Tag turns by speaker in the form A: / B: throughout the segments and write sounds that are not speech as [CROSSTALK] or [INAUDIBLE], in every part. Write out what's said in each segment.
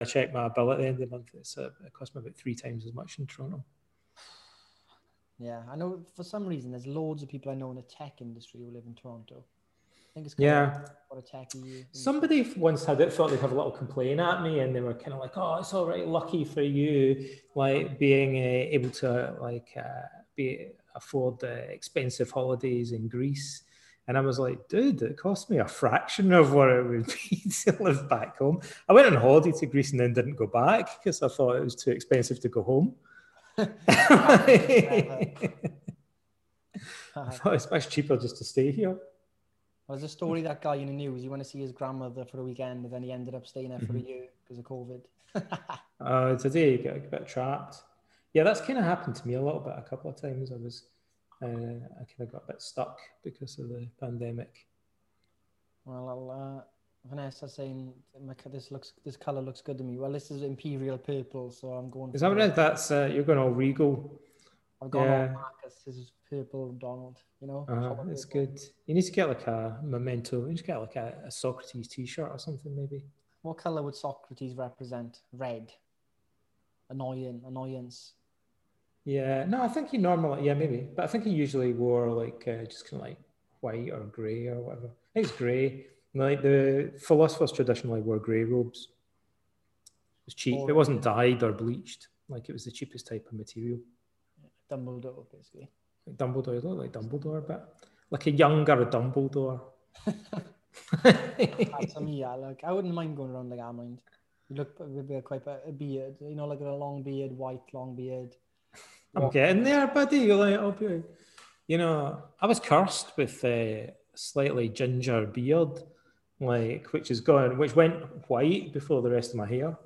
A: I check my bill at the end of the month, it's uh, it costs me about three times as much in Toronto.
B: Yeah, I know for some reason there's loads of people I know in the tech industry who live in Toronto. I think it's
A: Yeah.
B: what a techie.
A: Somebody once had it, thought they'd have a little complaint at me, and they were kind of like, "Oh, it's all right, lucky for you, like being uh, able to like uh, be afford uh, expensive holidays in Greece." And I was like, "Dude, it cost me a fraction of what it would [LAUGHS] be to live back home." I went on holiday to Greece and then didn't go back because I thought it was too expensive to go home. [LAUGHS] I thought it's much cheaper just to stay here.
B: There's a story that guy in the news. He went to see his grandmother for a weekend, and then he ended up staying there for a
A: Mm-hmm.
B: year because of COVID.
A: Uh, [LAUGHS] today you get a bit trapped. Yeah, that's kind of happened to me a little bit. A couple of times I was, uh, I kind of got a bit stuck because of the pandemic.
B: well, I'll, uh, Vanessa saying this looks this color looks good to me. Well, this is imperial purple, so I'm going.
A: Is that what That's uh, you're going all regal.
B: I've gone
A: yeah.
B: on Marcus. This is purple Donald. You know,
A: Uh,
B: solid
A: it's good. You need to get like a memento. You need to get like a, a Socrates T-shirt or something, maybe.
B: What color would Socrates represent? Red. Annoying, annoyance.
A: Yeah, no, I think he normally, yeah, maybe, but I think he usually wore like uh, just kind of like white or grey or whatever. I think it's grey. Like the philosophers traditionally wore grey robes. It was cheap. It wasn't dyed or bleached. Like it was the cheapest type of material.
B: Dumbledore, basically.
A: Like Dumbledore, looked like Dumbledore, but like a younger Dumbledore. [LAUGHS]
B: That's me, yeah. Like I wouldn't mind going around like I mind. You look with a- quite a beard, you know, like a long beard, white long beard.
A: I'm getting there, buddy. You're like, I'll be, you know, I was cursed with a slightly ginger beard, like which is gone, which went white before the rest of my hair.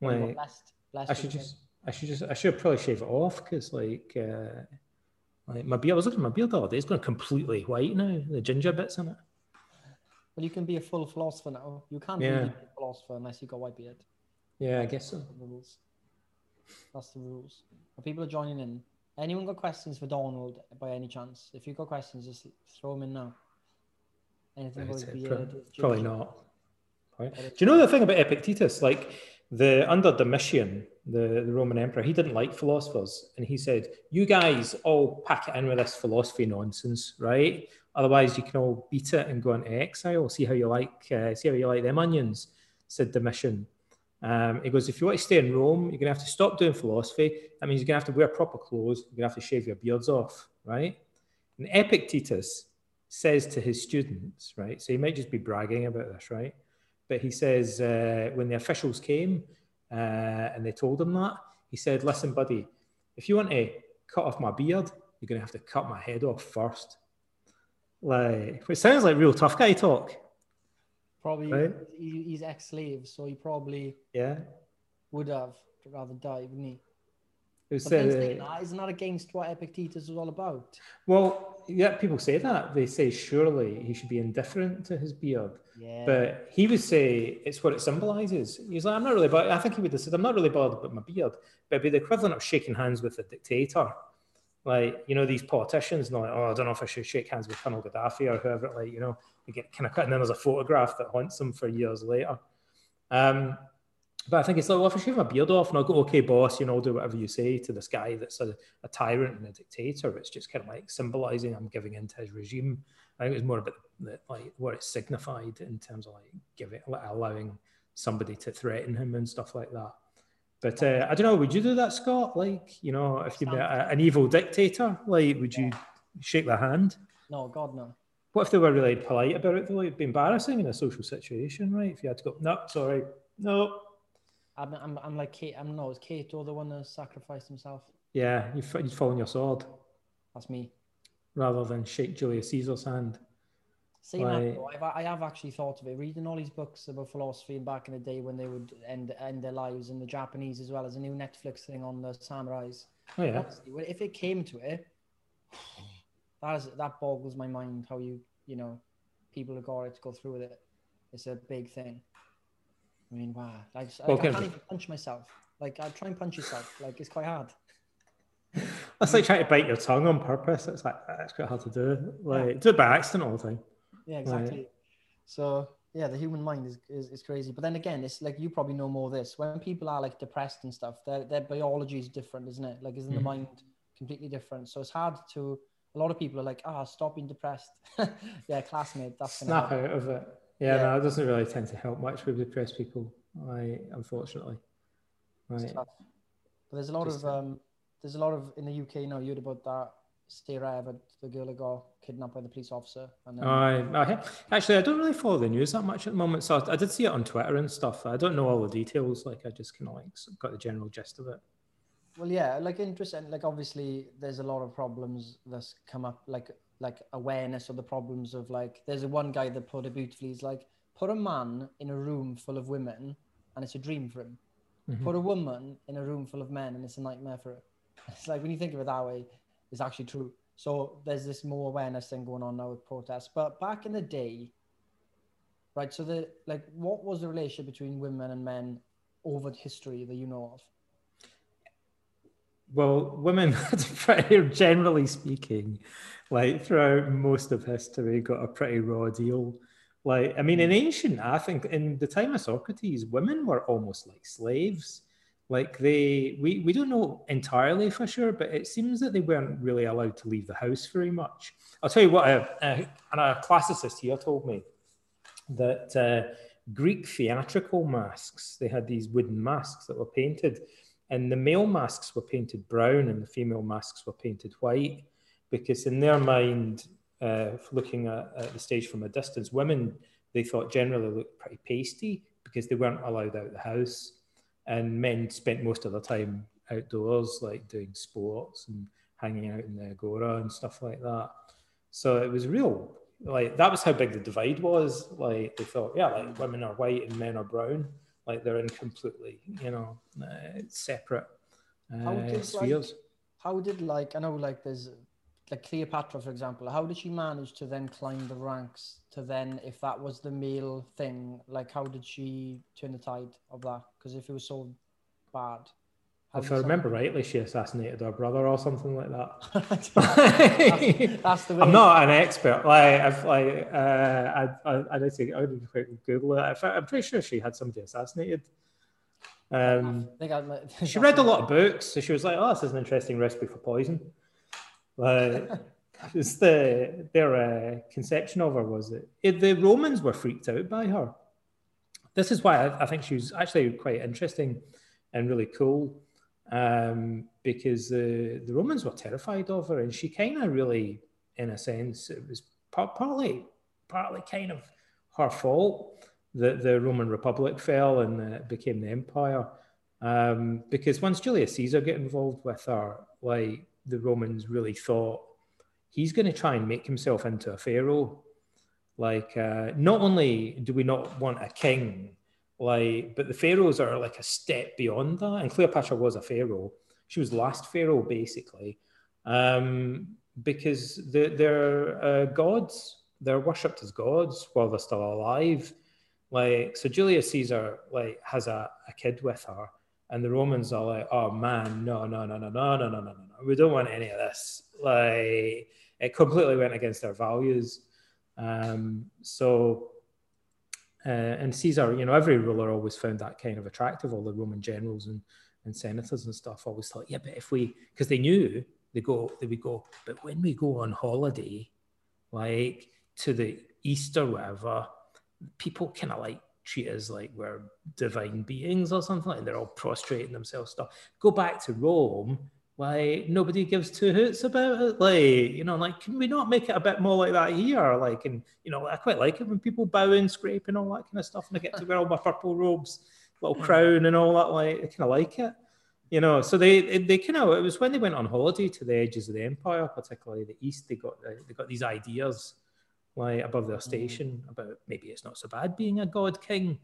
B: Well,
A: Like,
B: blessed, blessed
A: I should
B: it.
A: just, I should just, I should probably shave it off because, like, uh, like my beard. I was looking at my beard other day. It's gone completely white now. The ginger bits in it.
B: Well, you can be a full philosopher now. You can't
A: Yeah.
B: be a philosopher unless you got white beard.
A: Yeah, I guess so.
B: That's the rules. That's the rules. But people are joining in. Anyone got questions for Donald by any chance? If you got questions, just throw them in now. Anything about his beard?
A: Probably not. Right. Do you know the thing about Epictetus? Like the under Domitian, the, the Roman emperor, he didn't like philosophers, and he said, "You guys all pack it in with this philosophy nonsense, right? Otherwise, you can all beat it and go into exile. See how you like, uh, see how you like them onions." Said Domitian. Um, he goes, "If you want to stay in Rome, you're gonna have to stop doing philosophy. That means you're gonna have to wear proper clothes. You're gonna have to shave your beards off, right?" And Epictetus says to his students, right? So he might just be bragging about this, right? But he says uh, when the officials came uh, and they told him that, he said, "Listen, buddy, if you want to cut off my beard, you're going to have to cut my head off first. Like, it sounds like real tough guy talk.
B: Probably
A: Right.
B: he, he's ex-slave, so he probably
A: Yeah.
B: would have rather die, wouldn't he?
A: It was,
B: But then
A: uh,
B: that, isn't that against what Epictetus was all about?
A: well, yeah, people say that. They say surely he should be indifferent to his beard.
B: Yeah.
A: But he would say it's what it symbolizes. He's like, I'm not really, but I think he would have said, I'm not really bothered about my beard, but it'd be the equivalent of shaking hands with a dictator. Like, you know, these politicians, and like, oh, I don't know if I should shake hands with Colonel Gaddafi or whoever, like, you know, they get kind of cut, and then there's a photograph that haunts them for years later. Um, but I think it's like, well, if I shave my beard off and I'll go, okay, boss, you know, I'll do whatever you say to this guy that's a, a tyrant and a dictator, it's just kind of like symbolizing I'm giving in to his regime. I think it was more about the, like what it signified in terms of like giving, like, allowing somebody to threaten him and stuff like that. But uh, I don't know, would you do that, Scott? Like, you know, if you met a, an evil dictator, like, would you shake their hand?
B: no, God no.
A: What if they were really polite about it, though? It'd be embarrassing in a social situation, right? If you had to go, no, sorry, no.
B: I'm, I'm, I'm like Kate. I'm no, it's Cato the one that sacrificed himself.
A: Yeah, you'd, you'd fall on your sword
B: That's me.
A: rather than shake Julius Caesar's hand. Right.
B: that, I've, I have actually thought of it. Reading all these books about philosophy and back in the day when they would end end their lives, and the Japanese as well as a new Netflix thing on the samurais.
A: Oh, yeah.
B: Honestly, well, if it came to it, that is that boggles my mind. How you you know people have got it to go through with it. It's a big thing. I mean, wow. Like, I,
A: Well,
B: I
A: can-
B: can't even punch myself. Like I try and punch yourself. Like it's quite hard.
A: That's like trying to bite your tongue on purpose. It's like, that's quite hard to do. Like, do it by accident all the time.
B: Yeah, exactly. So yeah, the human mind is, is, is crazy. But then again, it's like you probably know more of this. When people are like depressed and stuff, their their biology is different, isn't it? Like, isn't mm. the mind completely different? So it's hard to. A lot of people are like, ah, oh, stop being depressed. [LAUGHS] yeah, classmate, that's
A: snap out of it. Yeah, yeah, no, it doesn't really tend to help much with depressed people. I unfortunately.
B: Right. But there's a lot Just of um, there's a lot of in the UK now. You heard about that Sarah Everard, the girl that got kidnapped by the police officer. And then...
A: I, I, actually, I don't really follow the news that much at the moment. So I, I, did see it on Twitter and stuff. I don't know all the details. Like, I just kind of like got the general gist of it.
B: Well, yeah, like interesting. Like, obviously, there's a lot of problems that's come up, like like awareness of the problems of like. There's a one guy that put it beautifully. He's like, put a man in a room full of women, and it's a dream for him. Mm-hmm. Put a woman in a room full of men, and it's a nightmare for her. [LAUGHS] It's like when you think of it that way, is actually true. So there's this more awareness thing going on now with protests. But back in the day, right? So the like, what was the relationship between women and men over history that you know of?
A: Well, women, [LAUGHS] generally speaking, like throughout most of history, got a pretty raw deal. Like, I mean, in hmm. ancient, I think in the time of Socrates, women were almost like slaves. Like they, we, we don't know entirely for sure, but it seems that they weren't really allowed to leave the house very much. I'll tell you what, a, a, a classicist here told me that uh, Greek theatrical masks, they had these wooden masks that were painted, and the male masks were painted brown and the female masks were painted white, because in their mind, uh, looking at, at the stage from a distance, women they thought generally looked pretty pasty because they weren't allowed out the house and men spent most of their time outdoors, like doing sports and hanging out in the agora and stuff like that. So it was real, like that was how big the divide was. Like they thought, yeah, like women are white and men are brown, like they're in completely, you know, uh, separate uh, how did, spheres.
B: Like, how did like I know like there's like Cleopatra, for example, how did she manage to then climb the ranks to then, if that was the male thing, like how did she turn the tide of that? Because if it was so bad.
A: If I remember rightly, she assassinated her brother or something like that.
B: that's, [LAUGHS] that's, the way. [LAUGHS]
A: I'm not an expert. Like, I've, like, uh, I, I, I say, I did Google it. I'm pretty sure she had somebody assassinated. Um, I think I, [LAUGHS] she read a lot of books, so she was like, "Oh, this is an interesting recipe for poison." Like, [LAUGHS] it's the their uh, conception of her was that it, the Romans were freaked out by her. This is why I, I think she was actually quite interesting and really cool, um, because the the Romans were terrified of her, and she kind of really, in a sense, it was partly partly kind of her fault that the Roman Republic fell and uh, became the empire. Um, because once Julius Caesar get involved with her, like the Romans really thought he's going to try and make himself into a pharaoh. Like, uh, not only do we not want a king, like, but the pharaohs are like a step beyond that. And Cleopatra was a pharaoh; she was last pharaoh, basically, um, because they're, they're uh, gods. They're worshipped as gods while they're still alive. Like, so Julius Caesar like has a, a kid with her, and the Romans are like, oh man, no, no, no, no, no, no, no, no, no, we don't want any of this. Like it completely went against our values. Um, so, uh, and Caesar, you know, every ruler always found that kind of attractive. All the Roman generals and, and senators and stuff always thought, yeah, but if we, because they knew they go, they would go, but when we go on holiday, like to the east or whatever, people kind of like treat us like we're divine beings or something like they're all prostrating themselves stuff. Go back to rome like nobody gives two hoots about it like you know like can we not make it a bit more like that here? Like and you know i quite like it when people bow and scrape and all that kind of stuff and i get to wear all my purple robes little hmm. crown and all that like i kind of like it you know. So they they kind of it was when they went on holiday to the edges of the empire particularly the east they got they got these ideas like above their station about maybe it's not so bad being a god king.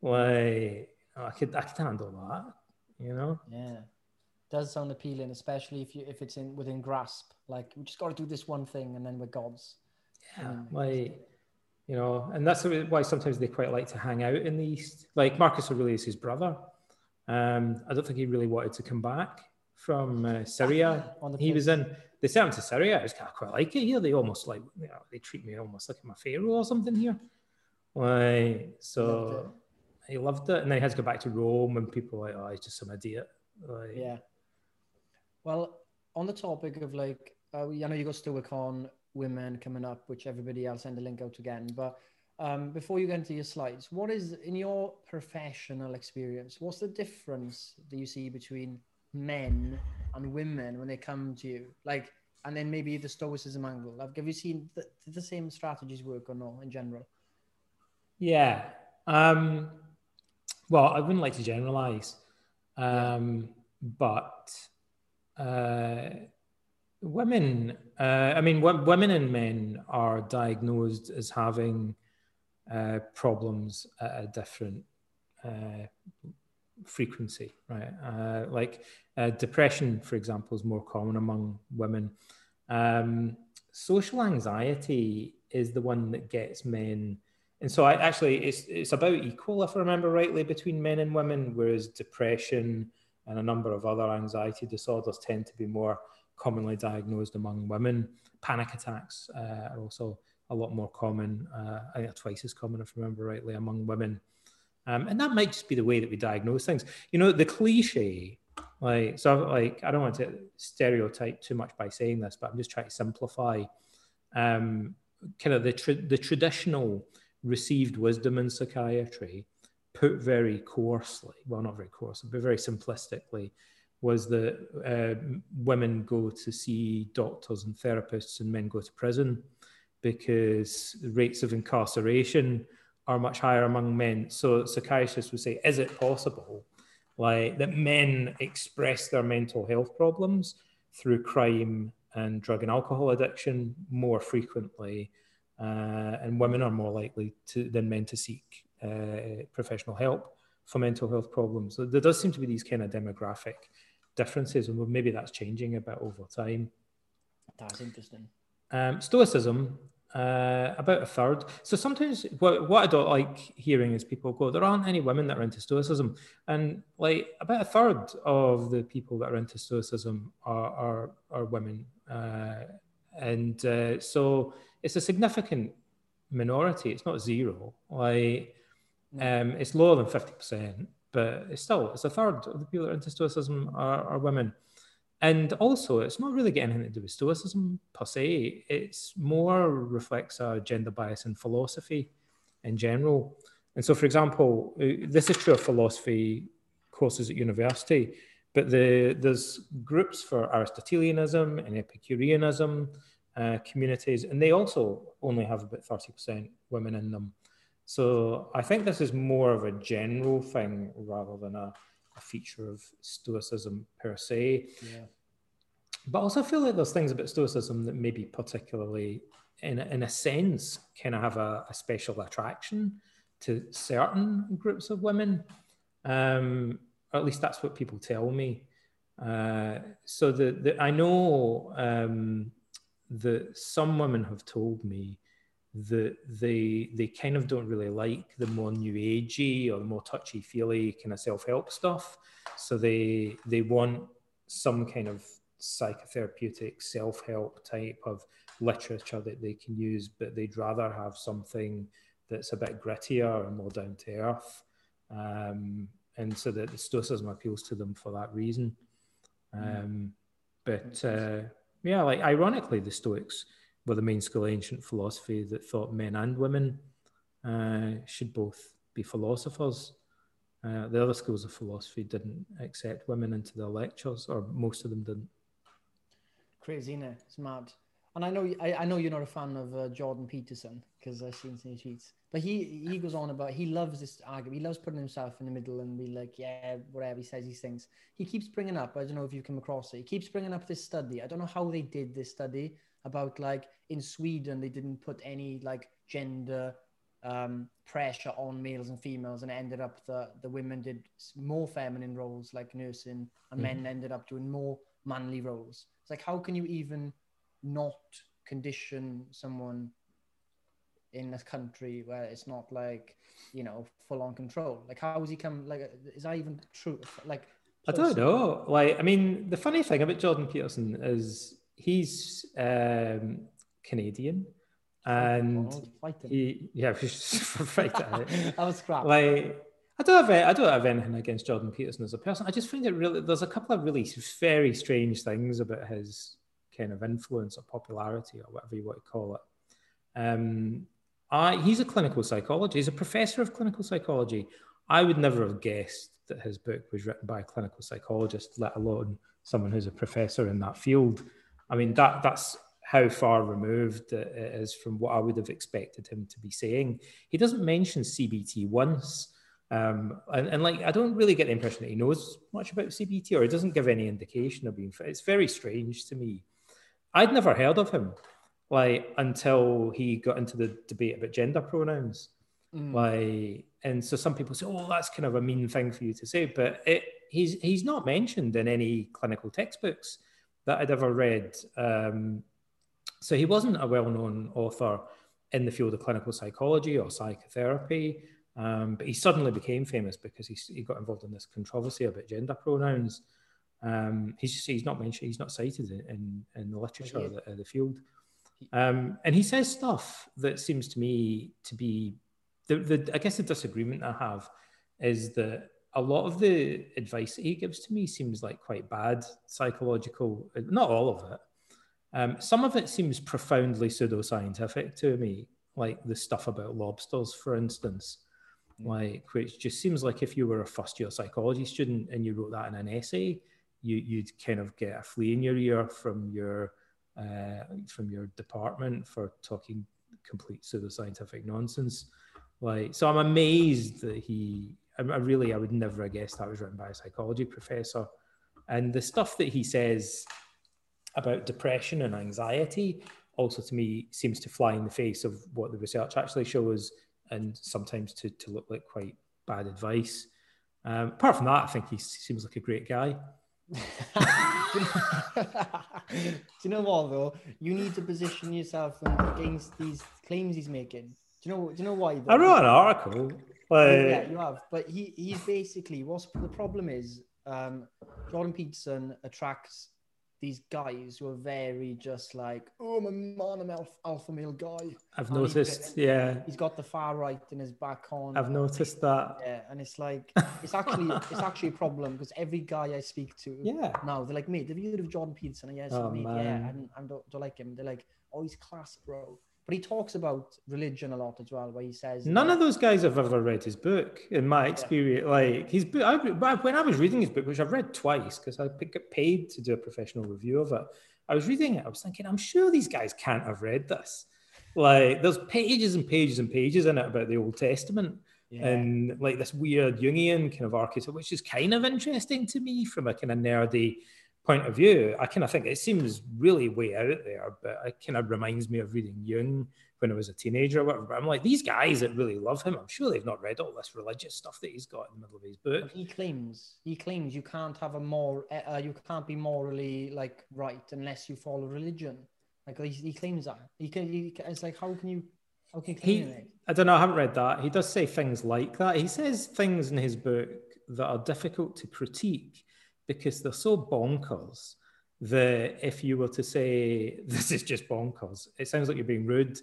A: Like I could I could handle that, you know.
B: Yeah, does sound appealing, especially if you if it's in within grasp. Like we just got to do this one thing, and then we're gods.
A: Yeah, like you know, and that's why sometimes they quite like to hang out in the east. Like Marcus Aurelius, his brother. Um, I don't think he really wanted to come back from uh, Syria. he was in they sent him to Syria. I just kind of quite like it here. They almost like, you know, they treat me almost like I'm a pharaoh or something here. Like, so he loved it. And then he had to go back to Rome and people are like, oh, he's just some idiot. Like,
B: yeah. Well, on the topic of like, uh, I know you got on women coming up, which everybody else send the link out again. But um, before you get into your slides, what is in your professional experience? What's the difference that you see between men and women when they come to you? Like, and then maybe the stoicism angle. Like, have you seen the, the same strategies work or not in general?
A: Yeah. Um, well, I wouldn't like to generalize, um, but uh, women, uh, I mean, w- women and men are diagnosed as having uh, problems at a different uh, frequency, right? Uh, like uh, depression, for example, is more common among women. Um, social anxiety is the one that gets men. And so I actually it's it's about equal, if I remember rightly, between men and women, whereas depression and a number of other anxiety disorders tend to be more commonly diagnosed among women. Panic attacks uh, are also a lot more common, uh, I think twice as common, if I remember rightly, among women. Um, and that might just be the way that we diagnose things. You know, the cliche, like, so like, I don't want to stereotype too much by saying this, but I'm just trying to simplify um, kind of the, tra- the traditional received wisdom in psychiatry, put very coarsely, well, not very coarsely, but very simplistically, was that uh, women go to see doctors and therapists and men go to prison because rates of incarceration are much higher among men. So psychiatrists would say, is it possible like that men express their mental health problems through crime and drug and alcohol addiction more frequently, uh, and women are more likely to, than men to seek uh, professional help for mental health problems. So there does seem to be these kind of demographic differences, and maybe that's changing a bit over time.
B: That's interesting.
A: Um, stoicism uh, about a third. So sometimes what, what I don't like hearing is people go, there aren't any women that are into Stoicism. And like about a third of the people that are into Stoicism are, are, are women. Uh, and uh, so it's a significant minority. It's not zero. Like um, it's lower than 50%, but it's still, it's a third of the people that are into Stoicism are, are women. And also, it's not really getting anything to do with Stoicism per se. It's more reflects a gender bias in philosophy in general. And so, for example, uh, this is true of philosophy courses at university, but the, there's groups for Aristotelianism and Epicureanism uh, communities, and they also only have about 30% women in them. So I think this is more of a general thing rather than a a feature of Stoicism per se.
B: Yeah.
A: But also, I feel like there's things about Stoicism that maybe particularly, in a, in a sense, kind of have a, a special attraction to certain groups of women. Um, or at least that's what people tell me. Uh, so the, the, I know um, that some women have told me that they they kind of don't really like the more new agey or the more touchy feely kind of self help stuff. So they they want some kind of psychotherapeutic self help type of literature that they can use, but they'd rather have something that's a bit grittier and more down to earth. Um, and so that the Stoicism appeals to them for that reason. Mm. Um, but uh, yeah, like ironically, the Stoics were the main school of ancient philosophy that thought men and women uh, should both be philosophers. Uh, the other schools of philosophy didn't accept women into their lectures, or most of them didn't.
B: Crazy, innit? It's mad. And I know I, I know you're not a fan of uh, Jordan Peterson because I've seen some tweets, but he he goes on about he loves this argument. He loves putting himself in the middle and be like, yeah, whatever. He says these things. He keeps bringing up. I don't know if you've come across it. He keeps bringing up this study. I don't know how they did this study about like in Sweden they didn't put any like gender um, pressure on males and females, and it ended up that the women did more feminine roles like nursing, and mm. men ended up doing more manly roles. It's like how can you even not condition someone in a country where it's not like you know full on control? Like how has he come? Like is that even true? Like
A: I don't know. Like I mean, the funny thing about Jordan Peterson is he's um, Canadian, and he yeah [LAUGHS] fight [LAUGHS]
B: that was crap.
A: Like I don't have I don't have anything against Jordan Peterson as a person. I just find it really there's a couple of really very strange things about his kind of influence or popularity or whatever you want to call it. Um, I, he's a clinical psychologist. He's a professor of clinical psychology. I would never have guessed that his book was written by a clinical psychologist, let alone someone who's a professor in that field. I mean, that that's how far removed it is from what I would have expected him to be saying. He doesn't mention CBT once. Um, and, and, like, I don't really get the impression that he knows much about CBT or he doesn't give any indication of being. It's very strange to me. I'd never heard of him like until he got into the debate about gender pronouns. Mm. Like, and so some people say, "Oh, that's kind of a mean thing for you to say," but it, he's he's not mentioned in any clinical textbooks that I'd ever read. Um, so he wasn't a well-known author in the field of clinical psychology or psychotherapy, um, but he suddenly became famous because he, he got involved in this controversy about gender pronouns. Um, he's just, he's not mentioned, he's not cited in, in, the literature of the, of the field. Um, and he says stuff that seems to me to be the, the I guess the disagreement I have is that a lot of the advice that he gives to me seems like quite bad psychological, not all of it. Um, some of it seems profoundly pseudoscientific to me, like the stuff about lobsters, for instance, mm. like which just seems like if you were a first year psychology student and you wrote that in an essay, you, you'd kind of get a flea in your ear from your uh, from your department for talking complete pseudoscientific nonsense. Like, so I'm amazed that he. I, I really, I would never have guessed that was written by a psychology professor. And the stuff that he says about depression and anxiety also to me seems to fly in the face of what the research actually shows and sometimes to, to look like quite bad advice. Um, apart from that, I think he seems like a great guy.
B: Do you know what though? You need to position yourself against these claims he's making. Do you know? Do you know why? Though?
A: I wrote an article. Like...
B: Yeah, you have. But he he's basically what's the problem is um, Jordan Peterson attracts these guys who are very just like, oh, I'm a man, I'm alpha, alpha male guy.
A: I've and noticed, he's, yeah.
B: He's got the far right in his back on.
A: I've noticed that.
B: Yeah, and it's like [LAUGHS] it's actually it's actually a problem because every guy I speak to,
A: yeah,
B: now they're like, mate, have you heard of Jordan Peterson? And yes, oh, mate, man. yeah, and I don't, don't like him. They're like, oh, he's class, bro. But he talks about religion a lot as well, where he says
A: none of those guys have ever read his book. In my experience, yeah. like his book, I, when I was reading his book, which I've read twice because I get paid to do a professional review of it, I was reading it. I was thinking, I'm sure these guys can't have read this. Like, there's pages and pages and pages in it about the Old Testament. Yeah. and like this weird Jungian kind of archetype, which is kind of interesting to me from a kind of nerdy point of view, I kind of think it seems really way out there, but it kind of reminds me of reading Jung when I was a teenager or whatever. But I'm like, these guys that really love him, I'm sure they've not read all this religious stuff that he's got in the middle of his book.
B: He claims, he claims you can't have a more, uh, you can't be morally like right unless you follow religion. Like he, he claims that. He can. He, it's like how can you? How can you
A: he. I don't know. I haven't read that. He does say things like that. He says things in his book that are difficult to critique because they're so bonkers that if you were to say [LAUGHS] this is just bonkers, it sounds like you're being rude,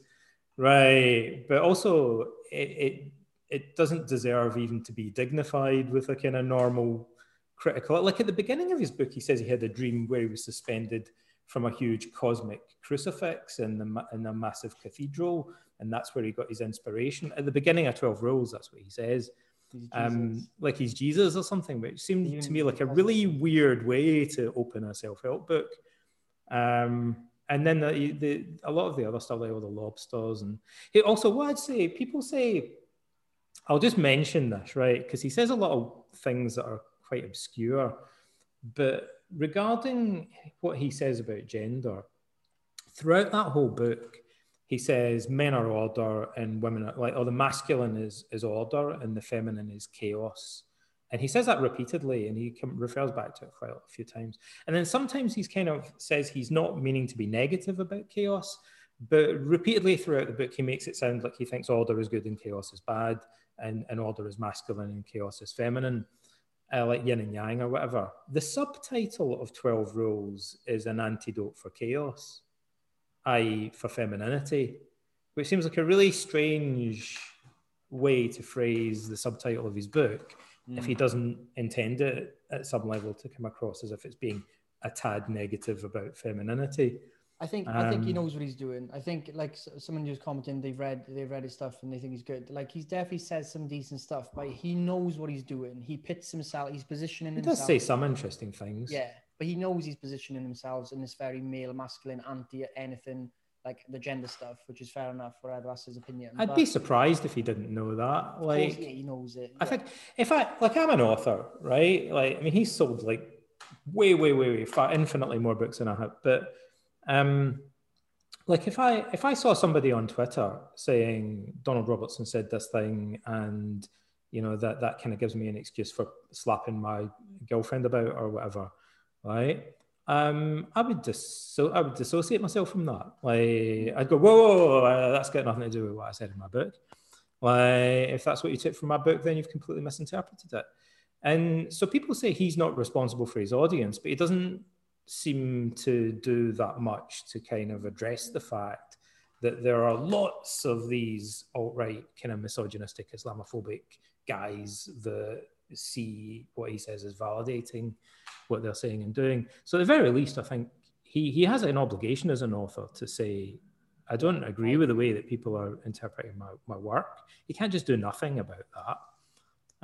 A: right? But also, it it, it doesn't deserve even to be dignified with a kind of normal critical. Like at the beginning of his book, he says he had a dream where he was suspended from a huge cosmic crucifix in the in a massive cathedral, and that's where he got his inspiration. At the beginning of Twelve Rules, that's what he says um, like he's Jesus or something, which seemed to me like a really weird way to open a self-help book. Um, and then the, the, a lot of the other stuff, like all the lobsters, and he also what I'd say, people say, I'll just mention this right? Because he says a lot of things that are quite obscure, but regarding what he says about gender, throughout that whole book, he says men are order and women are like, or the masculine is is order and the feminine is chaos. And he says that repeatedly, and he refers back to it quite a few times. And then sometimes he's kind of says he's not meaning to be negative about chaos, but repeatedly throughout the book, he makes it sound like he thinks order is good and chaos is bad, and, and order is masculine and chaos is feminine, uh, like yin and yang or whatever. The subtitle of 12 Rules is an antidote for chaos i.e., for femininity, which seems like a really strange way to phrase the subtitle of his book mm. if he hmm. doesn't intend it at some level to come across as if it's being a tad negative about femininity.
B: I think um, I think he um, knows what he's doing. I think like someone who's commenting, they've read they've read his stuff and they think he's good. Like he's definitely says some decent stuff, but he knows what he's doing. He pits himself. He's positioning. He himself.
A: does say some interesting things.
B: Yeah, but he knows he's positioning himself in this very male, masculine, anti anything like the gender stuff, which is fair enough. Whatever that's his opinion.
A: I'd but, be surprised if he didn't know that. Like,
B: course, yeah, he knows it.
A: I think if I like, I'm an author, right? Like, I mean, he's sold like way, way, way, way, far, infinitely more books than I have. But um, like, if I if I saw somebody on Twitter saying Donald Robertson said this thing, and you know that that kind of gives me an excuse for slapping my girlfriend about or whatever, right? Um, I would just so I would dissociate myself from that. Like I'd go, whoa, whoa, whoa, whoa, that's got nothing to do with what I said in my book. Like if that's what you took from my book, then you've completely misinterpreted it. And so people say he's not responsible for his audience, but he doesn't seem to do that much to kind of address the fact that there are lots of these alt-right kind of misogynistic Islamophobic guys that see what he says as validating what they're saying and doing. So at the very least, I think he he has an obligation as an author to say, I don't agree with the way that people are interpreting my, my work. He can't just do nothing about that.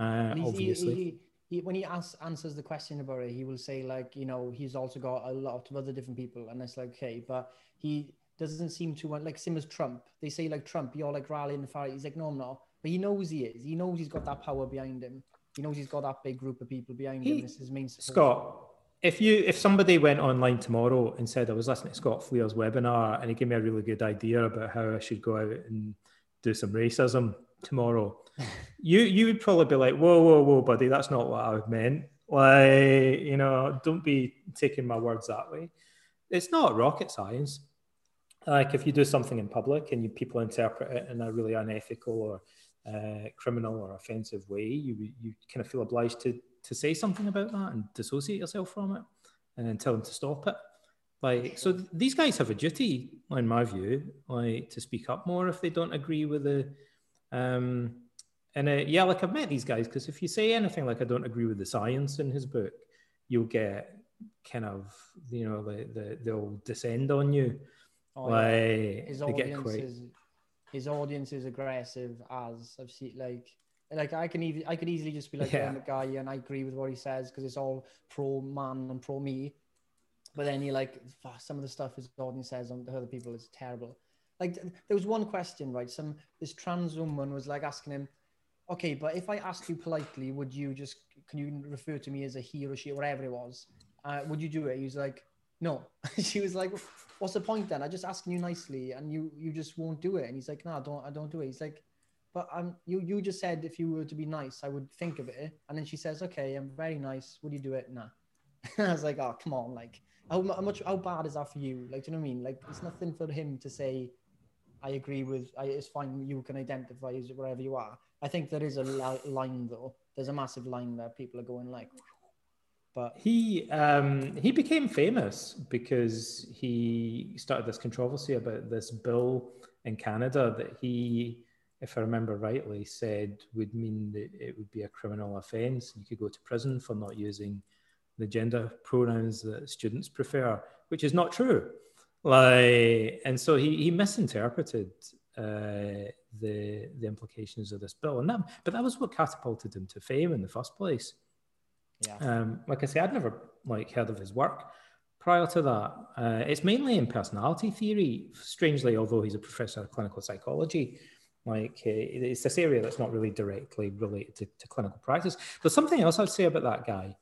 A: Uh, obviously.
B: He, he, he, when he asks, answers the question about it, he will say like, you know, he's also got a lot of other different people, and it's like, okay, but he doesn't seem to want like same as Trump. They say like Trump, you're like rallying the far. He's like, no, I'm not. But he knows he is. He knows he's got that power behind him. He knows he's got that big group of people behind he, him. This is support.
A: Scott, if you if somebody went online tomorrow and said I was listening to Scott Fleer's webinar and he gave me a really good idea about how I should go out and do some racism tomorrow, [LAUGHS] you you would probably be like, whoa, whoa, whoa, buddy, that's not what I meant. Like, you know, don't be taking my words that way. It's not rocket science. Like if you do something in public and you people interpret it in a really unethical or uh, criminal or offensive way, you you kind of feel obliged to to say something about that and dissociate yourself from it, and then tell them to stop it. Like so, these guys have a duty, in my view, like to speak up more if they don't agree with the. Um, and uh, yeah, like I've met these guys because if you say anything like I don't agree with the science in his book, you'll get kind of you know the, the they'll descend on you. Oh, like yeah.
B: They get quite. Is his audience is aggressive as I've seen like like I can even I could easily just be like yeah. I'm a guy and I agree with what he says because it's all pro man and pro me. But then he like some of the stuff his audience says on the other people is terrible. Like there was one question, right? Some this trans woman was like asking him, Okay, but if I asked you politely, would you just can you refer to me as a he or she, or whatever it was? Uh, would you do it? He was like, No. [LAUGHS] she was like, what's the point then? I just asking you nicely and you you just won't do it. And he's like, no, I don't I don't do it. He's like, but um you you just said if you were to be nice, I would think of it. And then she says, okay, I'm very nice. Would you do it? Nah. [LAUGHS] I was like, oh come on, like how, how much how bad is that for you? Like, do you know what I mean? Like, it's nothing for him to say. I agree with. I, it's fine. You can identify as wherever you are. I think there is a line though. There's a massive line where people are going like, but
A: he um, he became famous because he started this controversy about this bill in Canada that he, if I remember rightly, said would mean that it would be a criminal offence. And you could go to prison for not using the gender pronouns that students prefer, which is not true. Like, and so he, he misinterpreted uh, the the implications of this bill, and that but that was what catapulted him to fame in the first place. Um, like I say, I'd never like heard of his work prior to that. Uh, it's mainly in personality theory. Strangely, although he's a professor of clinical psychology, like uh, it's this area that's not really directly related to, to, clinical practice. But something else I'd say about that guy.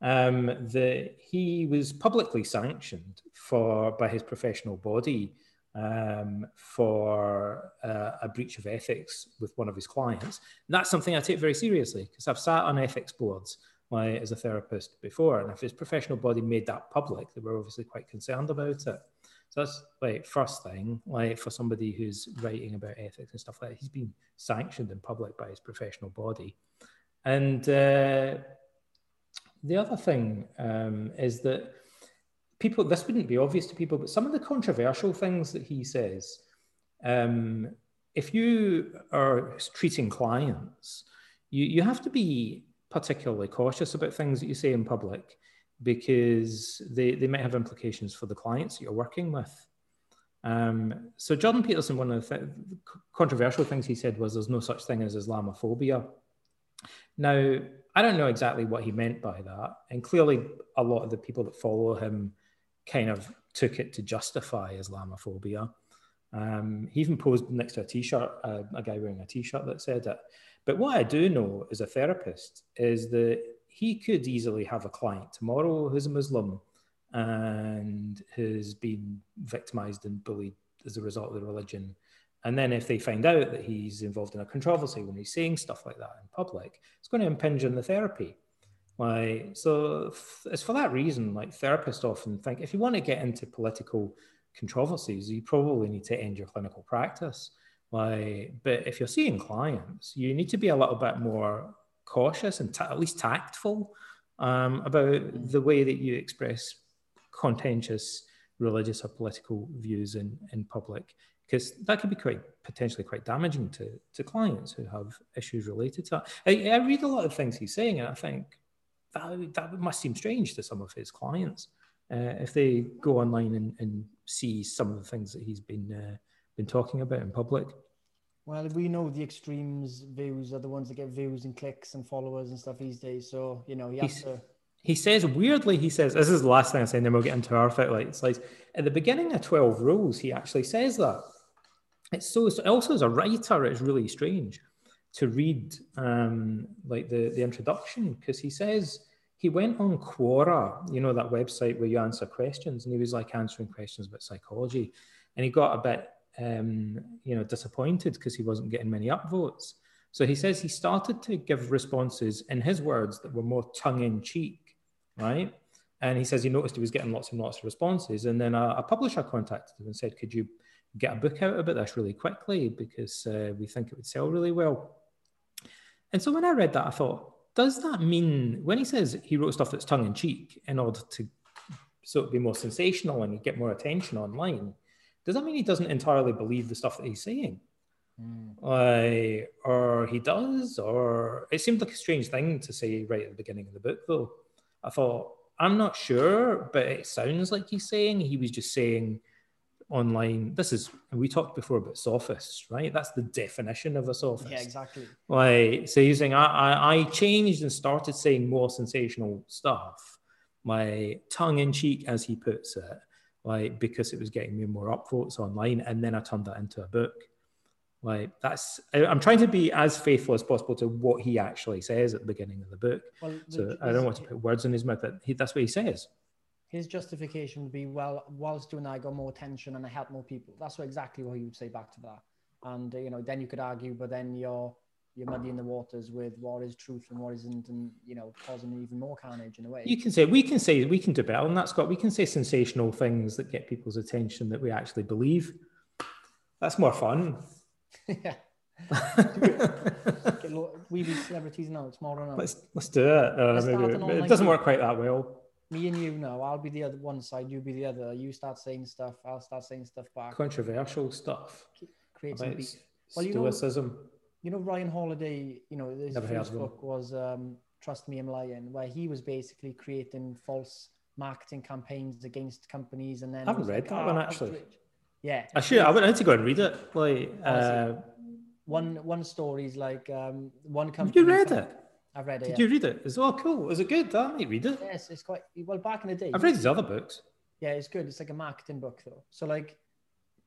A: Um, that he was publicly sanctioned for by his professional body um, for uh, a breach of ethics with one of his clients. And that's something I take very seriously because I've sat on ethics boards like, as a therapist before. And if his professional body made that public, they were obviously quite concerned about it. So that's like first thing, like for somebody who's writing about ethics and stuff like that, he's been sanctioned in public by his professional body. And uh, the other thing um, is that people, this wouldn't be obvious to people, but some of the controversial things that he says um, if you are treating clients, you, you have to be particularly cautious about things that you say in public because they, they might have implications for the clients you're working with. Um, so Jordan Peterson, one of the th- controversial things he said was there's no such thing as Islamophobia. Now, I don't know exactly what he meant by that. And clearly, a lot of the people that follow him kind of took it to justify Islamophobia. Um, he even posed next to a t-shirt, uh, a guy wearing a t-shirt that said it. But what I do know as a therapist is that he could easily have a client tomorrow who's a Muslim and has been victimized and bullied as a result of the religion. And then if they find out that he's involved in a controversy when he's saying stuff like that in public, it's going to impinge on the therapy. Like, so it's for that reason, like therapists often think if you want to get into political controversies, you probably need to end your clinical practice. Like, but if you're seeing clients, you need to be a little bit more cautious and at least tactful um, about the way that you express contentious religious or political views in, in public because that could be quite potentially quite damaging to, to clients who have issues related to that. I, I read a lot of things he's saying, and I think that, that must seem strange to some of his clients uh, if they go online and, and see some of the things that he's been uh, been talking about in public.
B: Well, we know the extremes views are the ones that get views and clicks and followers and stuff these days. So you know he has
A: He's,
B: to.
A: He says weirdly, he says this is the last thing I say, and then we'll get into our footlights. Like at the beginning of Twelve Rules, he actually says that. It's so also as a writer, it's really strange to read um, like the the introduction because he says he went on Quora, you know, that website where you answer questions, and he was like answering questions about psychology. And he got a bit, um, you know, disappointed because he wasn't getting many upvotes. So he says he started to give responses in his words that were more tongue in cheek, right? And he says he noticed he was getting lots and lots of responses. And then a, a publisher contacted him and said, Could you get a book out about this really quickly? Because uh, we think it would sell really well. And so when I read that, I thought, does that mean when he says he wrote stuff that's tongue in cheek in order to sort of be more sensational and get more attention online? Does that mean he doesn't entirely believe the stuff that he's saying? Mm. Uh, or he does, or it seemed like a strange thing to say right at the beginning of the book, though. I thought, I'm not sure, but it sounds like he's saying he was just saying online. This is we talked before about sophists, right? That's the definition of a sophist.
B: Yeah, exactly.
A: Like so, using I, I I changed and started saying more sensational stuff, my tongue in cheek, as he puts it, like because it was getting me more upvotes online, and then I turned that into a book. Like that's I'm trying to be as faithful as possible to what he actually says at the beginning of the book. Well, so I don't want to put words in his mouth, but he, that's what he says
B: his justification would be, well, whilst doing that, I got more attention and I help more people. That's what exactly what he would say back to that. And uh, you know, then you could argue, but then you're you're muddying the waters with what is truth and what isn't, and you know, causing even more carnage in a way.
A: You can say we can say we can do better than that, Scott. We can say sensational things that get people's attention that we actually believe. That's more fun. [LAUGHS]
B: yeah. [LAUGHS] we be celebrities now. It's more on.
A: Let's let's do it. Uh, maybe, it doesn't work quite that well
B: me and you know, I'll be the other one side, you be the other. You start saying stuff, I'll start saying stuff back.
A: Controversial stuff.
B: Create some beef.
A: Well, you stoicism.
B: Know, you know, Ryan Holiday, you know, his Never first book was um, Trust Me, I'm Lying, where he was basically creating false marketing campaigns against companies. And then
A: I haven't read like, that oh, one actually.
B: Yeah.
A: I should. I need to go and read it. Like, uh,
B: one one story is like um, one company.
A: Have you read it?
B: I've read it.
A: Did
B: yeah.
A: you read it? it? Is oh cool? Is it good? I might read it.
B: Yes, it's quite well back in the day.
A: I've read his other books.
B: Yeah, it's good. It's like a marketing book though. So like,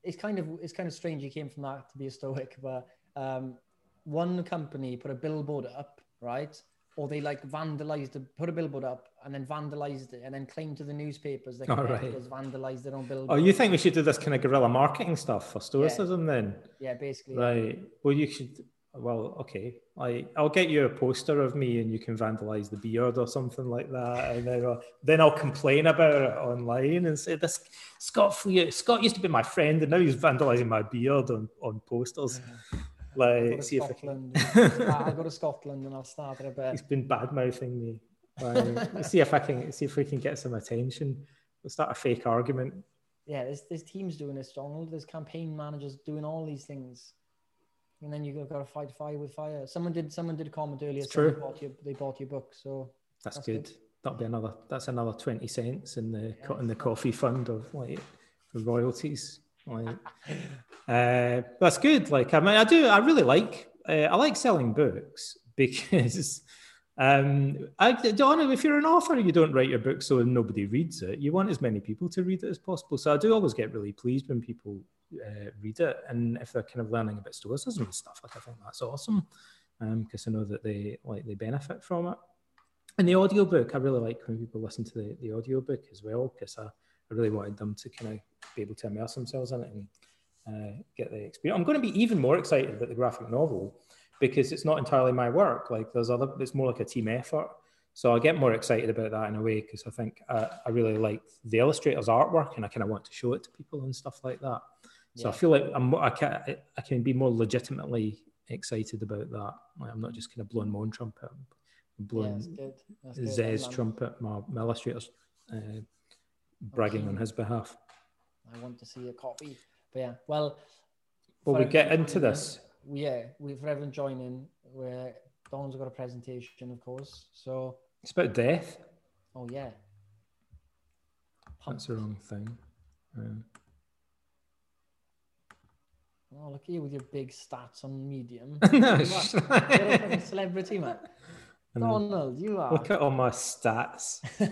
B: it's kind of it's kind of strange. He came from that to be a stoic, but um, one company put a billboard up, right? Or they like vandalized, it, put a billboard up, and then vandalized it, and then claimed to the newspapers that oh, right. vandalized their own billboard.
A: Oh, you think we should do this kind of guerrilla marketing stuff for stoicism
B: yeah.
A: then?
B: Yeah, basically.
A: Right. Well, you should well, okay, I I'll get you a poster of me and you can vandalize the beard or something like that, and then I'll, then I'll complain about it online and say this Scott Scott used to be my friend and now he's vandalizing my beard on on posters. Yeah. Like, see
B: Scotland. if I can... I'll go to Scotland and I'll start it a bit.
A: He's been bad mouthing me. Like, see if I can see if we can get some attention. We'll start a fake argument
B: yeah, there's there's teams doing this, Donald. There's campaign managers doing all these things, and then you've got to fight fire with fire. Someone did someone did a comment earlier.
A: It's true.
B: They bought, your, they bought your book, so
A: That's,
B: That's
A: good.
B: good.
A: That'll be another. That's another twenty cents in the in the coffee fund of like the royalties. Like, [LAUGHS] uh, that's good. Like I mean, I do. I really like. Uh, I like selling books [LAUGHS] because. Um, I don't know if you're an author, you don't write your book so nobody reads it. You want as many people to read it as possible. So I do always get really pleased when people uh, read it, and if they're kind of learning about stoicism and stuff, like I think that's awesome because I know that they like they benefit from it. And the audiobook, I really like when people listen to the, the audiobook as well, because I, I really wanted them to kind of be able to immerse themselves in it and uh, get the experience. I'm going to be even more excited about the graphic novel because it's not entirely my work. Like there's other, it's more like a team effort. So I get more excited about that in a way because I think I, I really like the illustrator's artwork and I kind of want to show it to people and stuff like that. So I feel like I'm, I can, I can be more legitimately excited about that. Like I'm not just kind of blowing my own trumpet, I'm blowing
B: good. That's. Zé's
A: trumpet, my, my illustrator's uh, bragging on his behalf.
B: I want to see a copy. But yeah, well.
A: Well, we get into
B: joining,
A: this.
B: Yeah, we for everyone joining, where Don's got a presentation, of course. So,
A: It's about death.
B: oh yeah.
A: That's the wrong thing. Um,
B: Oh, look at you with your big stats on Medium.
A: No,
B: You are-
A: sh-
B: a celebrity, man. [LAUGHS] Donald, you are.
A: Look at all my stats. [LAUGHS]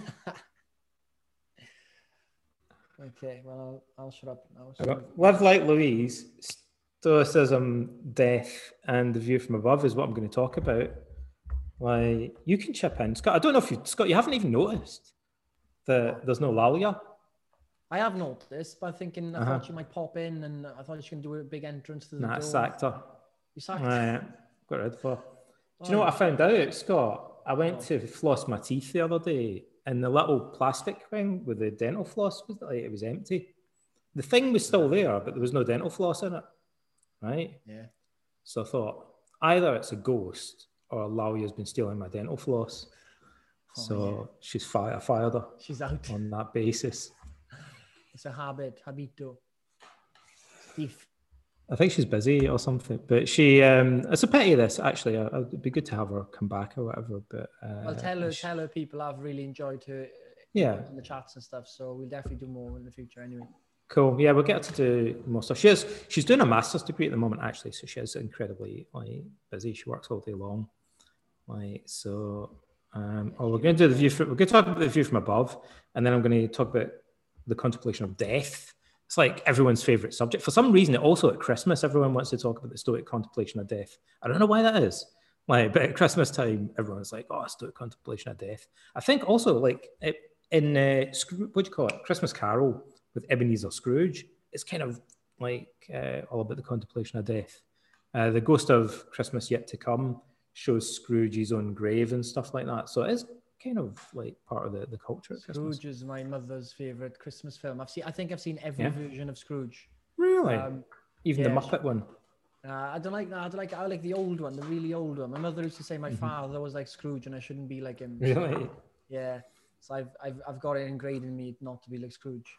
B: okay, well, I'll, I'll shut up now. So,
A: Live like Louise, Stoicism, death, and the view from above is what I'm going to talk about. Like you can chip in, Scott. I don't know if you, Scott, you haven't even noticed that there's no Lalia.
B: I have noticed, but I'm thinking I
A: Uh-huh.
B: thought you might pop in and I thought you can do a big entrance to the
A: Nah,
B: door.
A: sacked her.
B: You sacked
A: Right, got rid of her. Do you know what I found out, Scott? I went to floss my teeth the other day, and the little plastic thing with the dental floss was like it was empty. The thing was still there, but there was no dental floss in it. Right.
B: Yeah.
A: So I thought either it's a ghost or Lalia's been stealing my dental floss.
B: Oh,
A: so she's fired. I fired her
B: She's out.
A: on that basis.
B: It's a habit, habito. Thief.
A: I think she's busy or something, but she. Um, it's a pity. This actually, uh, it'd be good to have her come back or whatever. But uh,
B: Well, tell her,
A: she-
B: tell her people I've really enjoyed her
A: yeah,
B: in the chats and stuff. So we'll definitely do more in the future anyway.
A: Cool. Yeah, we'll get her to do more stuff. She is, she's doing a master's degree at the moment, actually. So she is incredibly like busy. She works all day long. Like so. Um, oh, we're going to do the view. From, we're going to talk about the view from above, and then I'm going to talk about the contemplation of death. It's like everyone's favorite subject. For some reason, also at Christmas, everyone wants to talk about the Stoic contemplation of death. I don't know why that is. Like, but at Christmas time, everyone's like, "Oh, Stoic contemplation of death." I think also like in uh, what do you call it? Christmas Carol with Ebenezer Scrooge. It's kind of like uh, all about the contemplation of death. Uh, the Ghost of Christmas Yet to Come shows Scrooge's own grave and stuff like that. So it is kind of like part of the, the culture at Christmas.
B: Scrooge is my mother's favorite Christmas film. I've seen. I think I've seen every
A: Yeah.
B: version of Scrooge.
A: Really?
B: Um,
A: Even the
B: yeah,
A: Muppet one.
B: uh, I don't like that. I don't like. I like the old one, the really old one. My mother used to say my
A: Mhm.
B: father was like Scrooge, and I shouldn't be like him.
A: Really?
B: Yeah. So I've, I've I've got it ingrained in me not to be like Scrooge.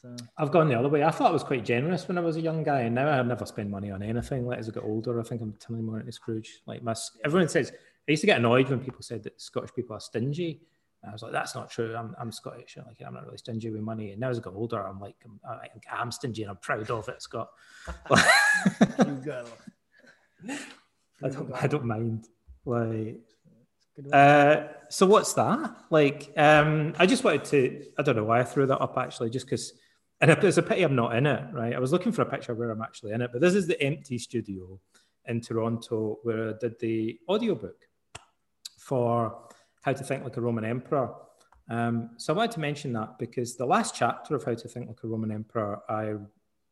B: So
A: I've gone the other way. I thought I was quite generous when I was a young guy, and now I never spend money on anything. Like as I get older, I think I'm turning more into Scrooge. Like my, everyone says, I used to get annoyed when people said that Scottish people are stingy. And I was like, that's not true. I'm, I'm Scottish. I'm like, I'm not really stingy with money. And now as I get older, I'm like, I'm, I, I'm stingy and I'm proud of it, Scott. [LAUGHS] I don't, I don't mind. Like, Uh, so what's that? Like, um, I just wanted to. I don't know why I threw that up actually, just because. And it's a pity I'm not in it, right? I was looking for a picture where I'm actually in it, but this is the empty studio in Toronto where I did the audiobook for How to Think Like a Roman Emperor. Um, so I wanted to mention that because the last chapter of How to Think Like a Roman Emperor I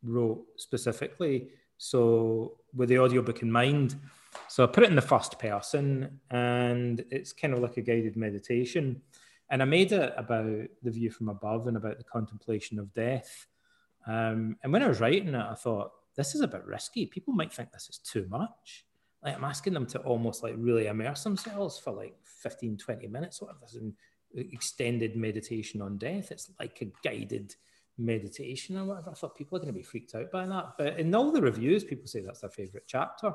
A: wrote specifically, so with the audiobook in mind. So I put it in the first person and it's kind of like a guided meditation. And I made it about the view from above and about the contemplation of death. Um, and when I was writing it, I thought, this is a bit risky. People might think this is too much. Like I'm asking them to almost like really immerse themselves for like 15, 20 minutes, whatever. This is an extended meditation on death. It's like a guided meditation or whatever. I thought people are going to be freaked out by that. But in all the reviews, people say that's their favorite chapter.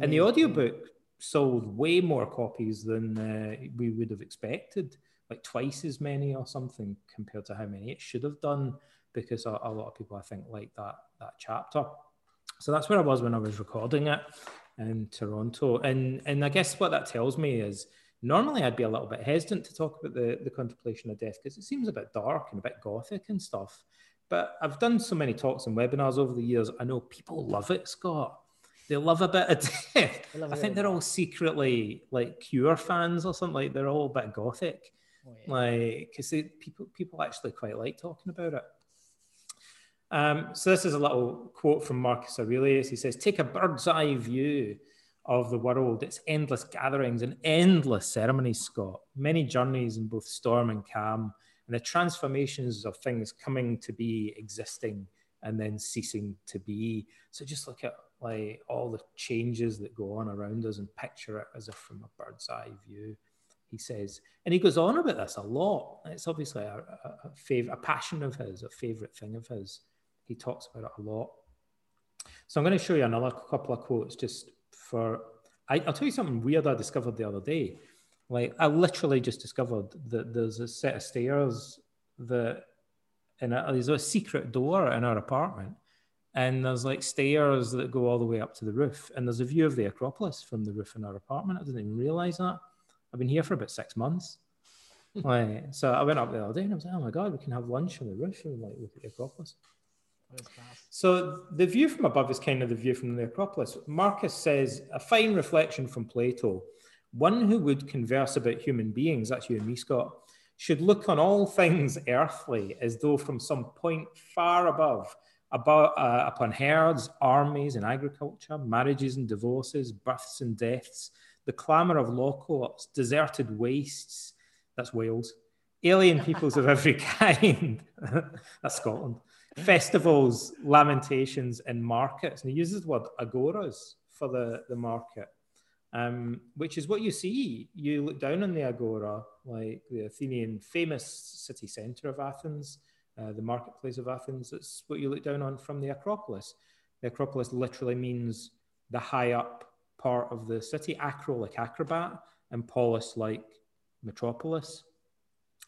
A: And the audiobook sold way more copies than uh, we would have expected, like twice as many or something compared to how many it should have done, because a, a lot of people, I think, like that that chapter. So that's where I was when I was recording it in Toronto. And and I guess what that tells me is normally I'd be a little bit hesitant to talk about the, the contemplation of death because it seems a bit dark and a bit gothic and stuff. But I've done so many talks and webinars over the years. I know people love it, Scott. They love a bit of [LAUGHS] death. I think they're all secretly like Cure fans or something. Like they're all a bit gothic, oh, yeah. like because people people actually quite like talking about it. Um, so this is a little quote from Marcus Aurelius. He says, "Take a bird's eye view of the world, its endless gatherings and endless ceremonies, Scott, many journeys in both storm and calm, and the transformations of things coming to be, existing, and then ceasing to be. So just look at like all the changes that go on around us and picture it as if from a bird's eye view. He says, and he goes on about this a lot. It's obviously a, a, a, fav- a passion of his, a favorite thing of his. He talks about it a lot. So I'm going to show you another couple of quotes just for I, will tell you something weird I discovered the other day. Like I literally just discovered that there's a set of stairs that in a, there's a secret door in our apartment, and there's like stairs that go all the way up to the roof, and there's a view of the Acropolis from the roof in our apartment. I didn't even realize that. I've been here for about six months. [LAUGHS] like, so I went up the other day and I was like, oh my god, we can have lunch on the roof and like look at the Acropolis. So the view from above is kind of the view from the Acropolis. Marcus says, a fine reflection from Plato. One who would converse about human beings, that's you and me, Scott, should look on all things earthly as though from some point far above, about, uh, upon herds, armies, and agriculture, marriages and divorces, births and deaths, the clamour of law courts, deserted wastes, that's Wales, alien peoples of every [LAUGHS] kind, [LAUGHS] that's Scotland, festivals, lamentations, and markets. And he uses the word agoras for the, the market, um, which is what you see. You look down on the agora, like the Athenian famous city centre of Athens, uh, the marketplace of Athens. That's what you look down on from the Acropolis. The Acropolis literally means the high up part of the city, acro like acrobat, and polis like metropolis.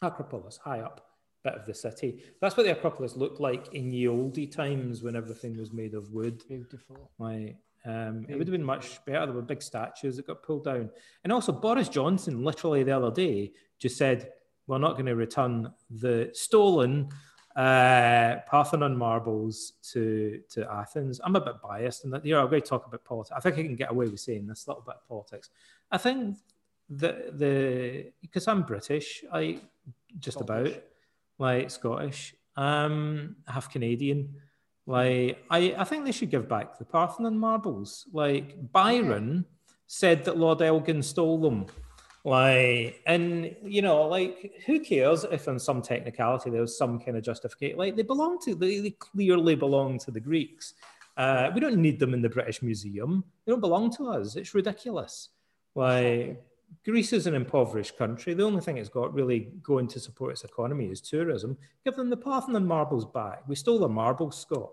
A: Acropolis, high up bit of the city. That's what the Acropolis looked like in the oldie times when everything was made of wood.
B: Beautiful.
A: Like, um, it would have been much better. There were big statues that got pulled down. And also, Boris Johnson, literally the other day, just said, We're not going to return the stolen uh, Parthenon marbles to, to Athens. I'm a bit biased in that. Yeah, I'm going to talk about politics. I think I can get away with saying this little bit of politics. I think the the because I'm British, I just about like Scottish, um, half Canadian. Like I, I think they should give back the Parthenon marbles. Like Byron said that Lord Elgin stole them. Like, and you know, like, who cares if in some technicality there was some kind of justification? Like, they belong to, they, they clearly belong to the Greeks. Uh, we don't need them in the British Museum. They don't belong to us. It's ridiculous. Like, Greece is an impoverished country. The only thing it's got really going to support its economy is tourism. Give them the Parthenon marbles back. We stole the marbles, Scott.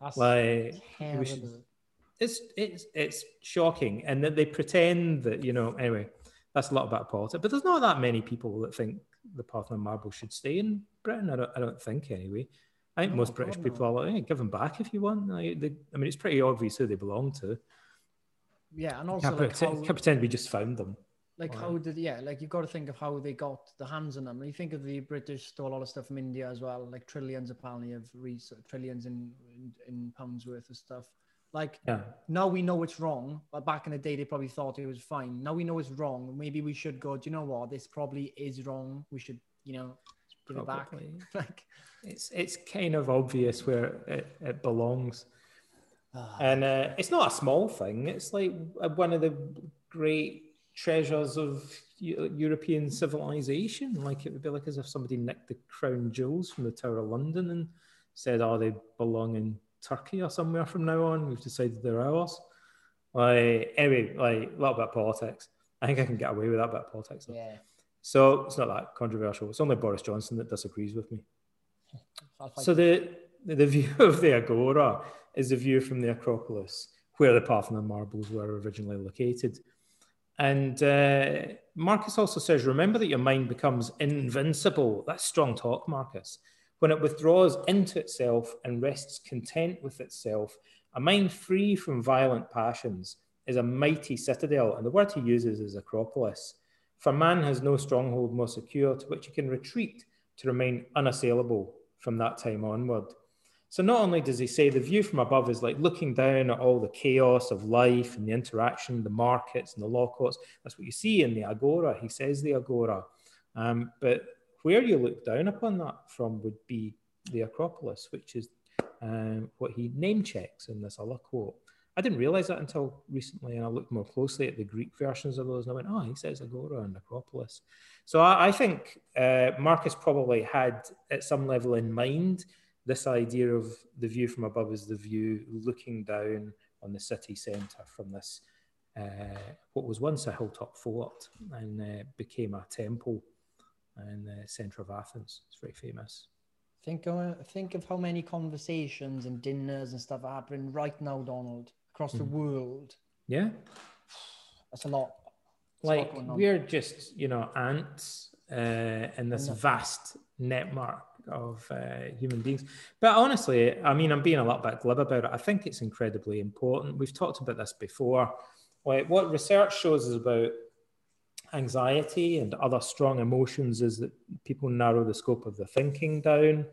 A: That's like should, it's it's it's shocking, and that they pretend that you know. Anyway, that's a lot about politics. But there's not that many people that think the Parthenon marbles should stay in Britain. I don't, I don't think anyway. I think most British people are like, hey, give them back if you want. Like, they, I mean, it's pretty obvious who they belong to.
B: Yeah, and also
A: can't, like pretend, how... can't pretend we just found them.
B: Like how did yeah, like you've got to think of how they got the hands on them. And you think of the British stole a lot of stuff from India as well, like trillions apparently of research, trillions in, in, in pounds worth of stuff. Like yeah. now we know it's wrong, but back in the day they probably thought it was fine. Now we know it's wrong. Maybe we should go. Do you know what? This probably is wrong. We should, you know, give probably. it back. [LAUGHS] like
A: it's it's kind of obvious where it, it belongs. Ah. and uh, it's not a small thing. It's like one of the great treasures of European civilization. Like it would be like as if somebody nicked the crown jewels from the Tower of London and said, "Oh, they belong in Turkey or somewhere from now on. We've decided they're ours." Like anyway, like a little bit of politics. I think I can get away with that bit of politics.
B: Yeah.
A: So it's not that controversial. It's only Boris Johnson that disagrees with me. So the the view [LAUGHS] of the Agora is the view from the Acropolis, where the Parthenon marbles were originally located. And uh, Marcus also says, remember that your mind becomes invincible. That's strong talk, Marcus. When it withdraws into itself and rests content with itself, a mind free from violent passions is a mighty citadel. And the word he uses is Acropolis. For man has no stronghold more secure to which he can retreat to remain unassailable from that time onward. So not only does he say the view from above is like looking down at all the chaos of life and the interaction, the markets and the law courts. That's what you see in the agora. He says the agora. Um, but where you look down upon that from would be the Acropolis, which is um, what he name checks in this other quote. I didn't realize that until recently, and I looked more closely at the Greek versions of those, and I went, "Oh, he says Agora and Acropolis." So I, I think uh, Marcus probably had, at some level, in mind this idea of the view from above is the view looking down on the city centre from this, uh, what was once a hilltop fort and uh, became a temple in the centre of Athens. It's very famous.
B: Think of, think of how many conversations and dinners and stuff are happening right now, Donald across mm. the world.
A: Yeah.
B: That's a lot.
A: like we're just, you know, ants uh, in this vast network of uh, human beings. But honestly, I mean, I'm being a little bit glib about it. I think it's incredibly important. We've talked about this before. Like what research shows is about anxiety and other strong emotions is that people narrow the scope of the thinking down.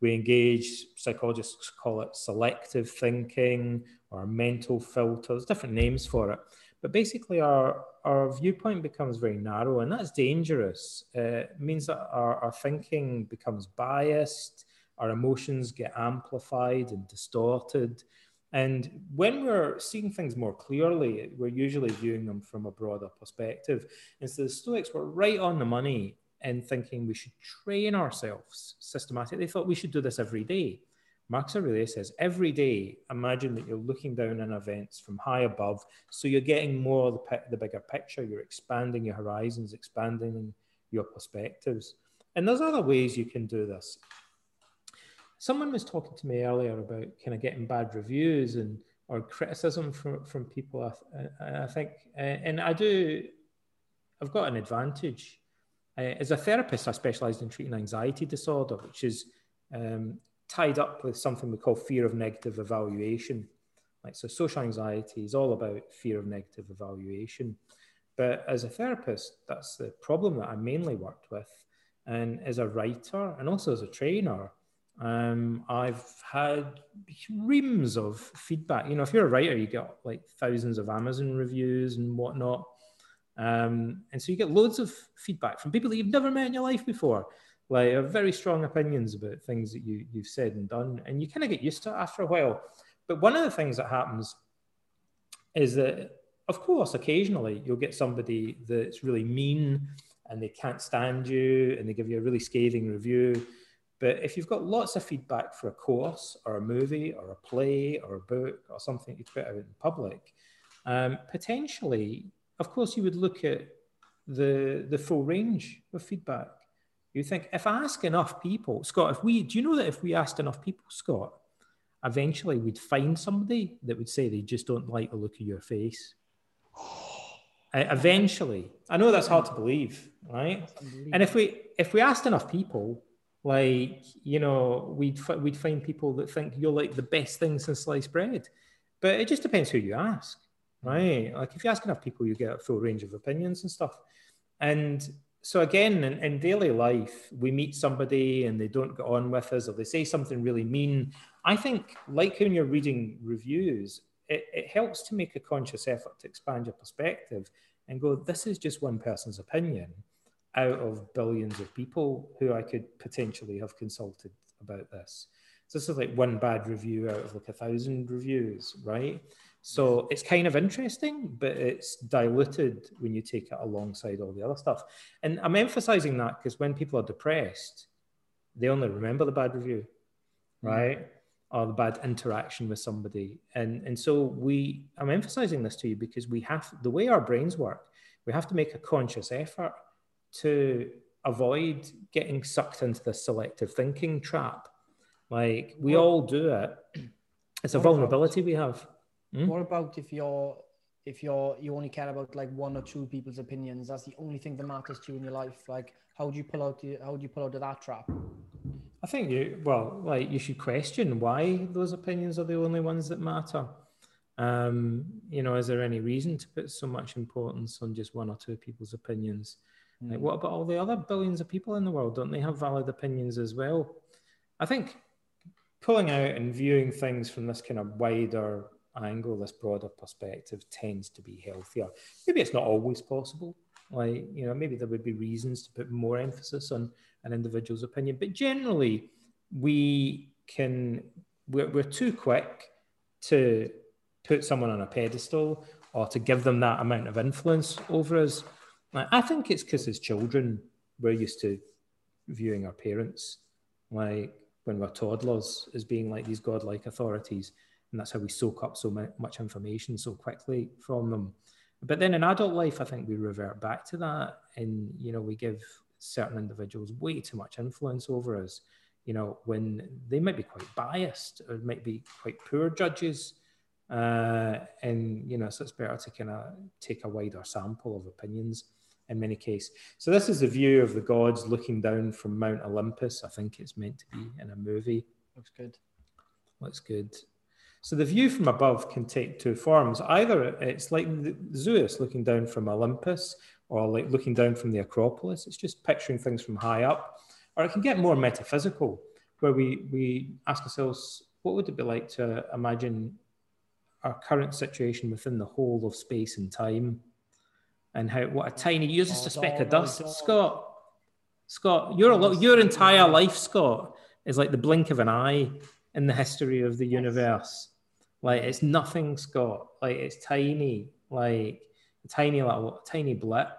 A: We engage, psychologists call it selective thinking or mental filters, different names for it. But basically, our, our viewpoint becomes very narrow, and that's dangerous. Uh, it means that our, our thinking becomes biased, our emotions get amplified and distorted. And when we're seeing things more clearly, we're usually viewing them from a broader perspective. And so the Stoics were right on the money in thinking we should train ourselves systematically. They thought we should do this every day. Marcus Aurelius says, every day, imagine that you're looking down on events from high above. So you're getting more the, the bigger picture. You're expanding your horizons, expanding your perspectives. And there's other ways you can do this. Someone was talking to me earlier about kind of getting bad reviews and or criticism from, from people. I, I think, and I do, I've got an advantage. As a therapist, I specialized in treating anxiety disorder, which is um, tied up with something we call fear of negative evaluation. Like so, social anxiety is all about fear of negative evaluation. But as a therapist, that's the problem that I mainly worked with. And as a writer and also as a trainer, um, I've had reams of feedback. You know, if you're a writer, you get like thousands of Amazon reviews and whatnot. Um, and so you get loads of feedback from people that you've never met in your life before like have very strong opinions about things that you you've said and done, and you kind of get used to it after a while. But one of the things that happens is that, of course, occasionally you'll get somebody that's really mean and they can't stand you and they give you a really scathing review. But if you've got lots of feedback for a course or a movie or a play or a book or something you put out in public, um, potentially, of course, you would look at the the full range of feedback you think if I ask enough people, Scott, if we do you know that if we asked enough people, Scott, eventually we'd find somebody that would say they just don't like the look of your face. Uh, [SIGHS] eventually, I know that's hard to believe, right? And if we if we asked enough people, like you know, we'd we'd find people that think you're like the best thing since sliced bread. But it just depends who you ask, right? Like if you ask enough people, you get a full range of opinions and stuff. And so again, in, in, daily life, we meet somebody and they don't get on with us, or they say something really mean. I think, like when you're reading reviews, it, it helps to make a conscious effort to expand your perspective and go, "This is just one person's opinion out of billions of people who I could potentially have consulted about this." So this is like one bad review out of like a thousand reviews, right? So it's kind of interesting, but it's diluted when you take it alongside all the other stuff. And I'm emphasizing that because when people are depressed, they only remember the bad review, mm-hmm. right? Mm-hmm. Or the bad interaction with somebody. And, and so we, I'm emphasizing this to you because we have, the way our brains work, we have to make a conscious effort to avoid getting sucked into the selective thinking trap. Like we all do it. It's a vulnerability we have.
B: Hmm? What about if you're if you're you only care about like one or two people's opinions? That's the only thing that matters to you in your life. Like how do you pull out the, how do you pull out of that trap?
A: I think you well, like you should question why those opinions are the only ones that matter. Um, you know, is there any reason to put so much importance on just one or two people's opinions? Mm. Like, what about all the other billions of people in the world? Don't they have valid opinions as well? I think pulling out and viewing things from this kind of wider angle, this broader perspective, tends to be healthier. Maybe it's not always possible. Like, you know, maybe there would be reasons to put more emphasis on an individual's opinion, but generally, we can, we're, we're too quick to put someone on a pedestal or to give them that amount of influence over us. I think it's because as children, we're used to viewing our parents like when we're toddlers as being like these godlike authorities. And that's how we soak up so much information so quickly from them. But then in adult life, I think we revert back to that. And, you know, we give certain individuals way too much influence over us, you know, when they might be quite biased or might be quite poor judges uh, and, you know, so it's better to kind of take a wider sample of opinions in many cases. So this is the view of the gods looking down from Mount Olympus. I think it's meant to be in a movie.
B: Looks good.
A: Looks good. So the view from above can take two forms. Either it's like Zeus looking down from Olympus, or like looking down from the Acropolis. It's just picturing things from high up. Or it can get more metaphysical, where we, we ask ourselves, what would it be like to imagine our current situation within the whole of space and time, and how what a tiny you're just a speck of dust, Scott. Scott, your your entire life, Scott, is like the blink of an eye in the history of the universe. Like it's nothing, Scott. Like it's tiny, like a tiny little tiny blip,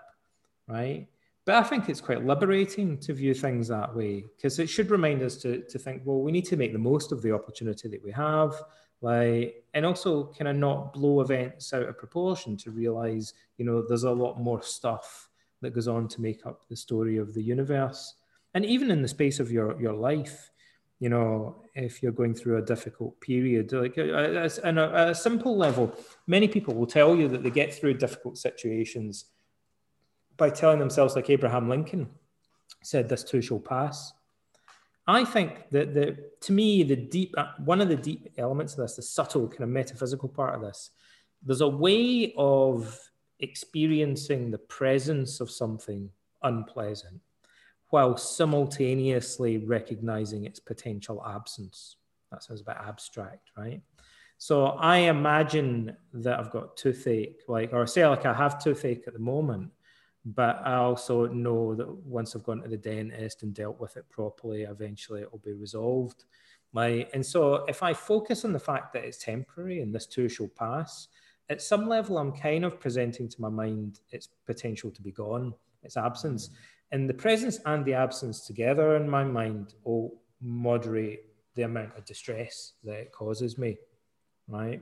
A: right? But I think it's quite liberating to view things that way because it should remind us to, to think, well, we need to make the most of the opportunity that we have like and also kind of not blow events out of proportion to realize you know there's a lot more stuff that goes on to make up the story of the universe and even in the space of your your life you know if you're going through a difficult period like on a, a, a simple level many people will tell you that they get through difficult situations by telling themselves like abraham lincoln said this too shall pass. I think that the to me the deep uh, one of the deep elements of this, the subtle kind of metaphysical part of this, there's a way of experiencing the presence of something unpleasant while simultaneously recognizing its potential absence. That sounds a bit abstract, right? So I imagine that I've got toothache, like, or say like I have toothache at the moment, but I also know that once I've gone to the dentist and dealt with it properly, eventually it will be resolved. My, and so if I focus on the fact that it's temporary and this too shall pass, at some level, I'm kind of presenting to my mind its potential to be gone, its absence. And the presence and the absence together in my mind will moderate the amount of distress that it causes me, right?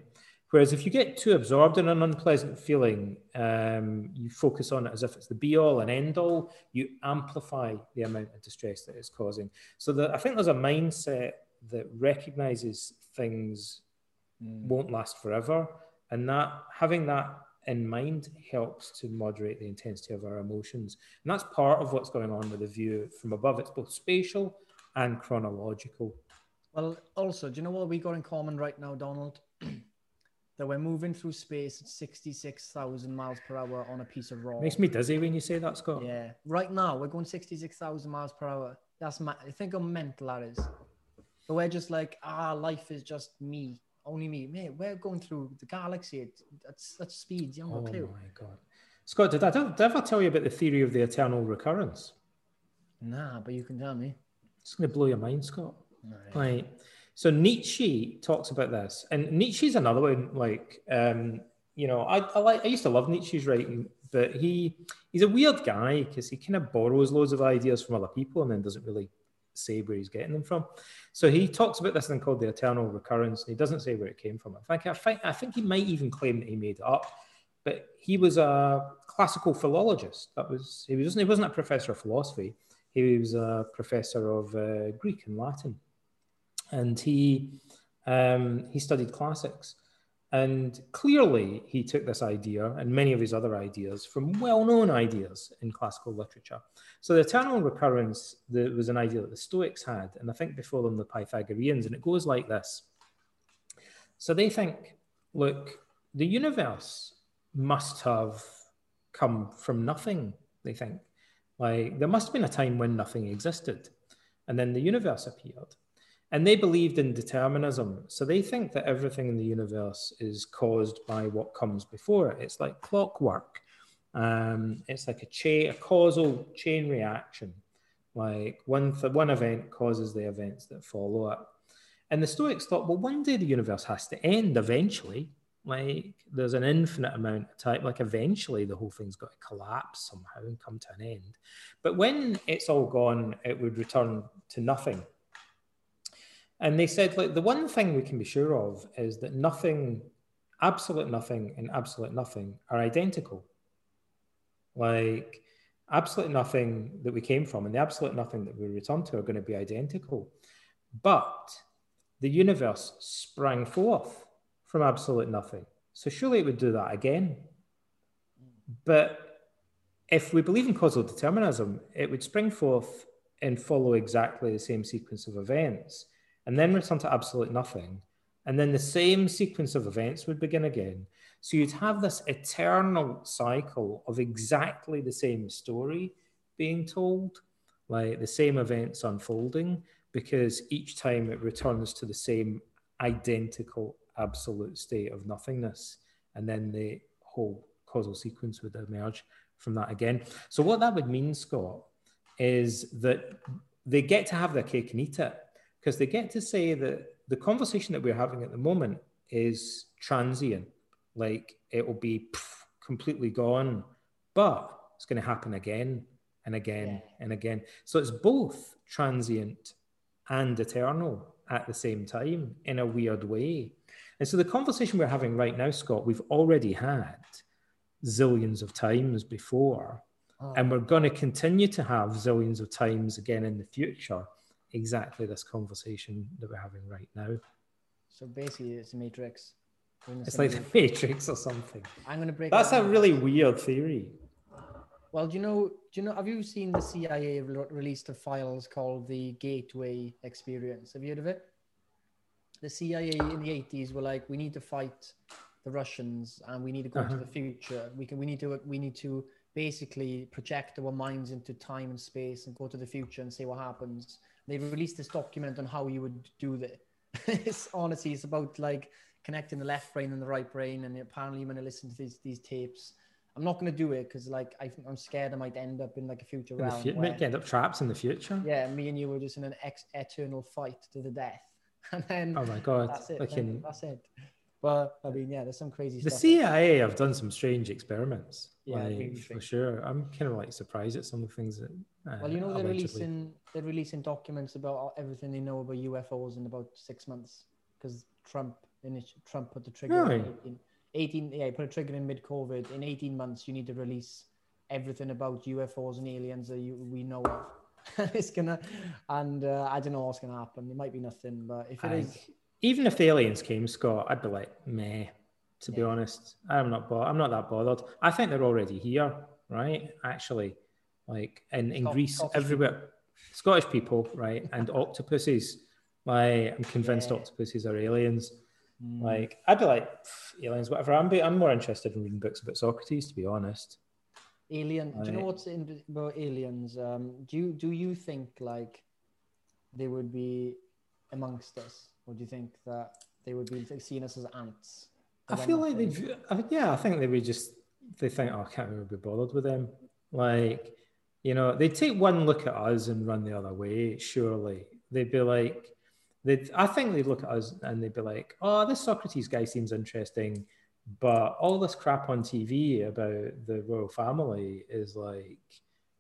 A: Whereas if you get too absorbed in an unpleasant feeling, um, you focus on it as if it's the be all and end all, you amplify the amount of distress that it's causing. So the, I think there's a mindset that recognizes things mm. won't last forever. And that having that in mind helps to moderate the intensity of our emotions. And that's part of what's going on with the view from above. It's both spatial and chronological.
B: Well, also, do you know what we got in common right now, Donald? [CLEARS THROAT] that we're moving through space at 66,000 miles per hour on a piece of rock.
A: Makes me dizzy when you say that, Scott.
B: Yeah. Right now, we're going 66,000 miles per hour. That's my, I think how mental that is. But we're just like, ah, life is just me, only me. Mate, we're going through the galaxy at, at such speed. You have no oh clue. my
A: God. Scott, did I, did I ever tell you about the theory of the eternal recurrence?
B: Nah, but you can tell me.
A: It's going to blow your mind, Scott. Right. Like, so Nietzsche talks about this, and Nietzsche's another one. Like, um, you know, I, I like I used to love Nietzsche's writing, but he he's a weird guy because he kind of borrows loads of ideas from other people and then doesn't really say where he's getting them from. So he talks about this thing called the eternal recurrence, he doesn't say where it came from. In fact, I think I think he might even claim that he made it up. But he was a classical philologist. That was he wasn't he wasn't a professor of philosophy. He was a professor of uh, Greek and Latin, and he um, he studied classics. And clearly, he took this idea and many of his other ideas from well known ideas in classical literature. So, the eternal recurrence the, was an idea that the Stoics had, and I think before them the Pythagoreans, and it goes like this. So, they think, look, the universe must have come from nothing, they think. Like, there must have been a time when nothing existed, and then the universe appeared. And they believed in determinism. So they think that everything in the universe is caused by what comes before it. It's like clockwork. Um, it's like a chain, a causal chain reaction. Like one, th- one event causes the events that follow it. And the Stoics thought, well, one day the universe has to end eventually. Like there's an infinite amount of time. Like eventually the whole thing's got to collapse somehow and come to an end. But when it's all gone, it would return to nothing and they said, like, the one thing we can be sure of is that nothing, absolute nothing, and absolute nothing are identical. Like, absolute nothing that we came from and the absolute nothing that we return to are going to be identical. But the universe sprang forth from absolute nothing. So surely it would do that again. But if we believe in causal determinism, it would spring forth and follow exactly the same sequence of events and then return to absolute nothing. And then the same sequence of events would begin again. So you'd have this eternal cycle of exactly the same story being told, like the same events unfolding, because each time it returns to the same identical absolute state of nothingness. And then the whole causal sequence would emerge from that again. So, what that would mean, Scott, is that they get to have their cake and eat it because they get to say that the conversation that we're having at the moment is transient, like it will be pff, completely gone, but it's going to happen again and again yeah. and again. So it's both transient and eternal at the same time in a weird way. And so the conversation we're having right now, Scott, we've already had zillions of times before. Oh. And we're going to continue to have zillions of times again in the future exactly this conversation that we're having right now.
B: So basically, it's a matrix.
A: It's like the matrix or something.
B: I'm gonna break.
A: That's a really weird theory.
B: Well, do you know? Do you know? Have you seen the CIA re- released a files called the Gateway Experience? Have you heard of it? The CIA in the 80s were like, we need to fight the Russians and we need to go uh-huh. to the future. We can. We need to. We need to basically project our minds into time and space and go to the future and see what happens they released this document on how you would do that. [LAUGHS] it's honestly, it's about like connecting the left brain and the right brain. And apparently, you're going to listen to these these tapes. I'm not going to do it because like I, am scared I might end up in like a future in realm.
A: You might end up trapped in the future.
B: Yeah, me and you were just in an ex- eternal fight to the death, [LAUGHS] and then
A: oh my god,
B: that's it. Can... That's it. But I mean, yeah, there's some crazy
A: the
B: stuff.
A: CIA have done some strange experiments.
B: Yeah,
A: like, really for sure. I'm kind of like surprised at some of the things that.
B: Uh, well, you know, they're releasing they're releasing documents about everything they know about UFOs in about six months because Trump in Trump put the trigger
A: really?
B: in 18 yeah put a trigger in mid COVID. In 18 months, you need to release everything about UFOs and aliens that you, we know of. [LAUGHS] it's gonna, and uh, I don't know what's gonna happen. It might be nothing, but if it I, is,
A: even if the aliens came, Scott, I'd be like, meh. To yeah. be honest, I'm not. Bo- I'm not that bothered. I think they're already here, right? Actually, like in, in Greece, Scottish everywhere, people. Scottish people, right, and octopuses. Like, I'm convinced yeah. octopuses are aliens. Mm. Like, I'd be like, aliens, whatever. I'm, be, I'm more interested in reading books about Socrates, to be honest.
B: Alien. Like, do you know what's in, about aliens? Um, do you do you think like they would be amongst us? Or do you think that they would be seeing us as ants?
A: I feel like they, yeah, I think they would just they think, oh, I can't really be bothered with them. Like, you know, they'd take one look at us and run the other way. Surely they'd be like, they'd, I think they'd look at us and they'd be like, oh, this Socrates guy seems interesting, but all this crap on TV about the royal family is like,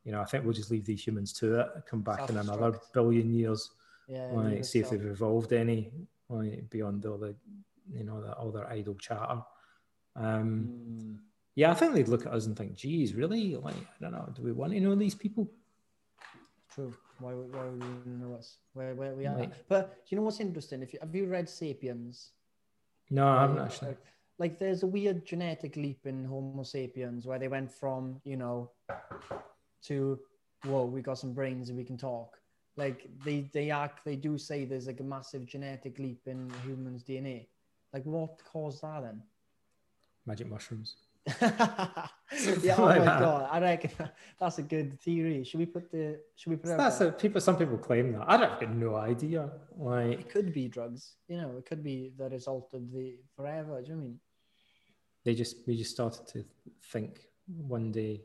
A: you know, I think we'll just leave these humans to it. Come back in another billion years
B: yeah,
A: like see if they've evolved any like beyond all the you know the, all their idle chatter. Um, mm. Yeah, I think they'd look at us and think, "Geez, really? Like, I don't know. Do we want to know these people?"
B: True. Why, why would you know us? Where, where we are?
A: Right.
B: But you know what's interesting? If you have you read *Sapiens*?
A: No, I haven't
B: Like,
A: actually.
B: like- Like, there's a weird genetic leap in Homo sapiens where they went from, you know, to, whoa, we got some brains and we can talk. Like, they they act, they do say there's like a massive genetic leap in humans' DNA. Like, what caused that then?
A: Magic mushrooms. [LAUGHS]
B: yeah, oh
A: like
B: my
A: that.
B: god, I reckon [LAUGHS] that's a good theory. Should we put the? Should we put it?
A: That's a, people. Some people claim that. I don't I've no idea. Like
B: It could be drugs. You know, it could be the result of the forever. Do you know I mean?
A: they just we just started to think one day.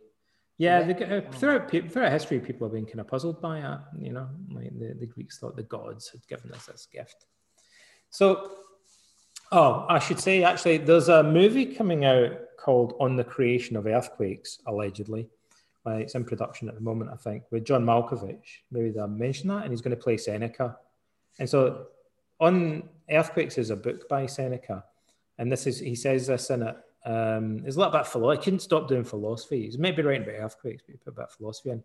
A: Yeah,
B: Yeah.
A: get- uh, throughout pe- throughout history, people have been kind of puzzled by it. You know, like the, the Greeks thought the gods had given us this gift. So, oh, I should say actually, there's a movie coming out called "On the Creation of Earthquakes," allegedly. Like, it's in production at the moment, I think, with John Malkovich. Maybe they mention that, and he's going to play Seneca. And so, on Earthquakes is a book by Seneca, and this is he says this in it. Um, there's a bit of philosophy. I couldn't stop doing philosophy. He's maybe writing about earthquakes, but he put a bit of philosophy in.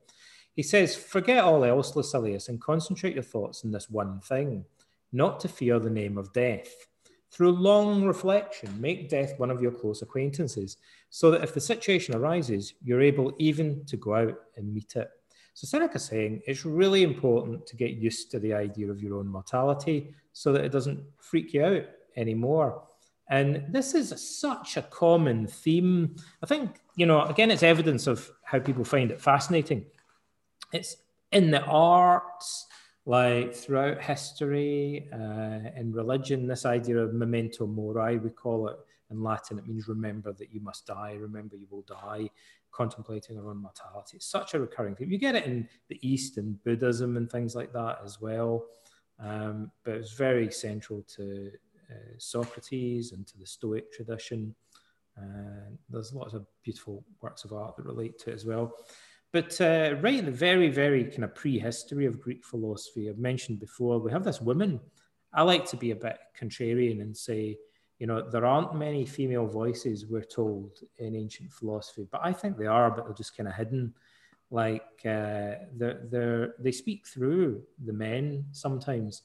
A: He says, "Forget all else, Lucilius, and concentrate your thoughts on this one thing: not to fear the name of death." Through long reflection, make death one of your close acquaintances, so that if the situation arises, you're able even to go out and meet it. So Seneca's saying it's really important to get used to the idea of your own mortality so that it doesn't freak you out anymore. And this is such a common theme. I think, you know, again, it's evidence of how people find it fascinating. It's in the arts, like throughout history, uh, in religion, this idea of memento mori, we call it in Latin, it means remember that you must die, remember you will die, contemplating our own mortality. It's such a recurring theme. You get it in the East and Buddhism and things like that as well. Um, but it's very central to uh, Socrates and to the Stoic tradition. Uh, there's lots of beautiful works of art that relate to it as well. But uh, right in the very, very kind of prehistory of Greek philosophy, I've mentioned before, we have this woman. I like to be a bit contrarian and say, you know, there aren't many female voices, we're told, in ancient philosophy, but I think they are, but they're just kind of hidden. Like uh, they're, they're, they speak through the men sometimes.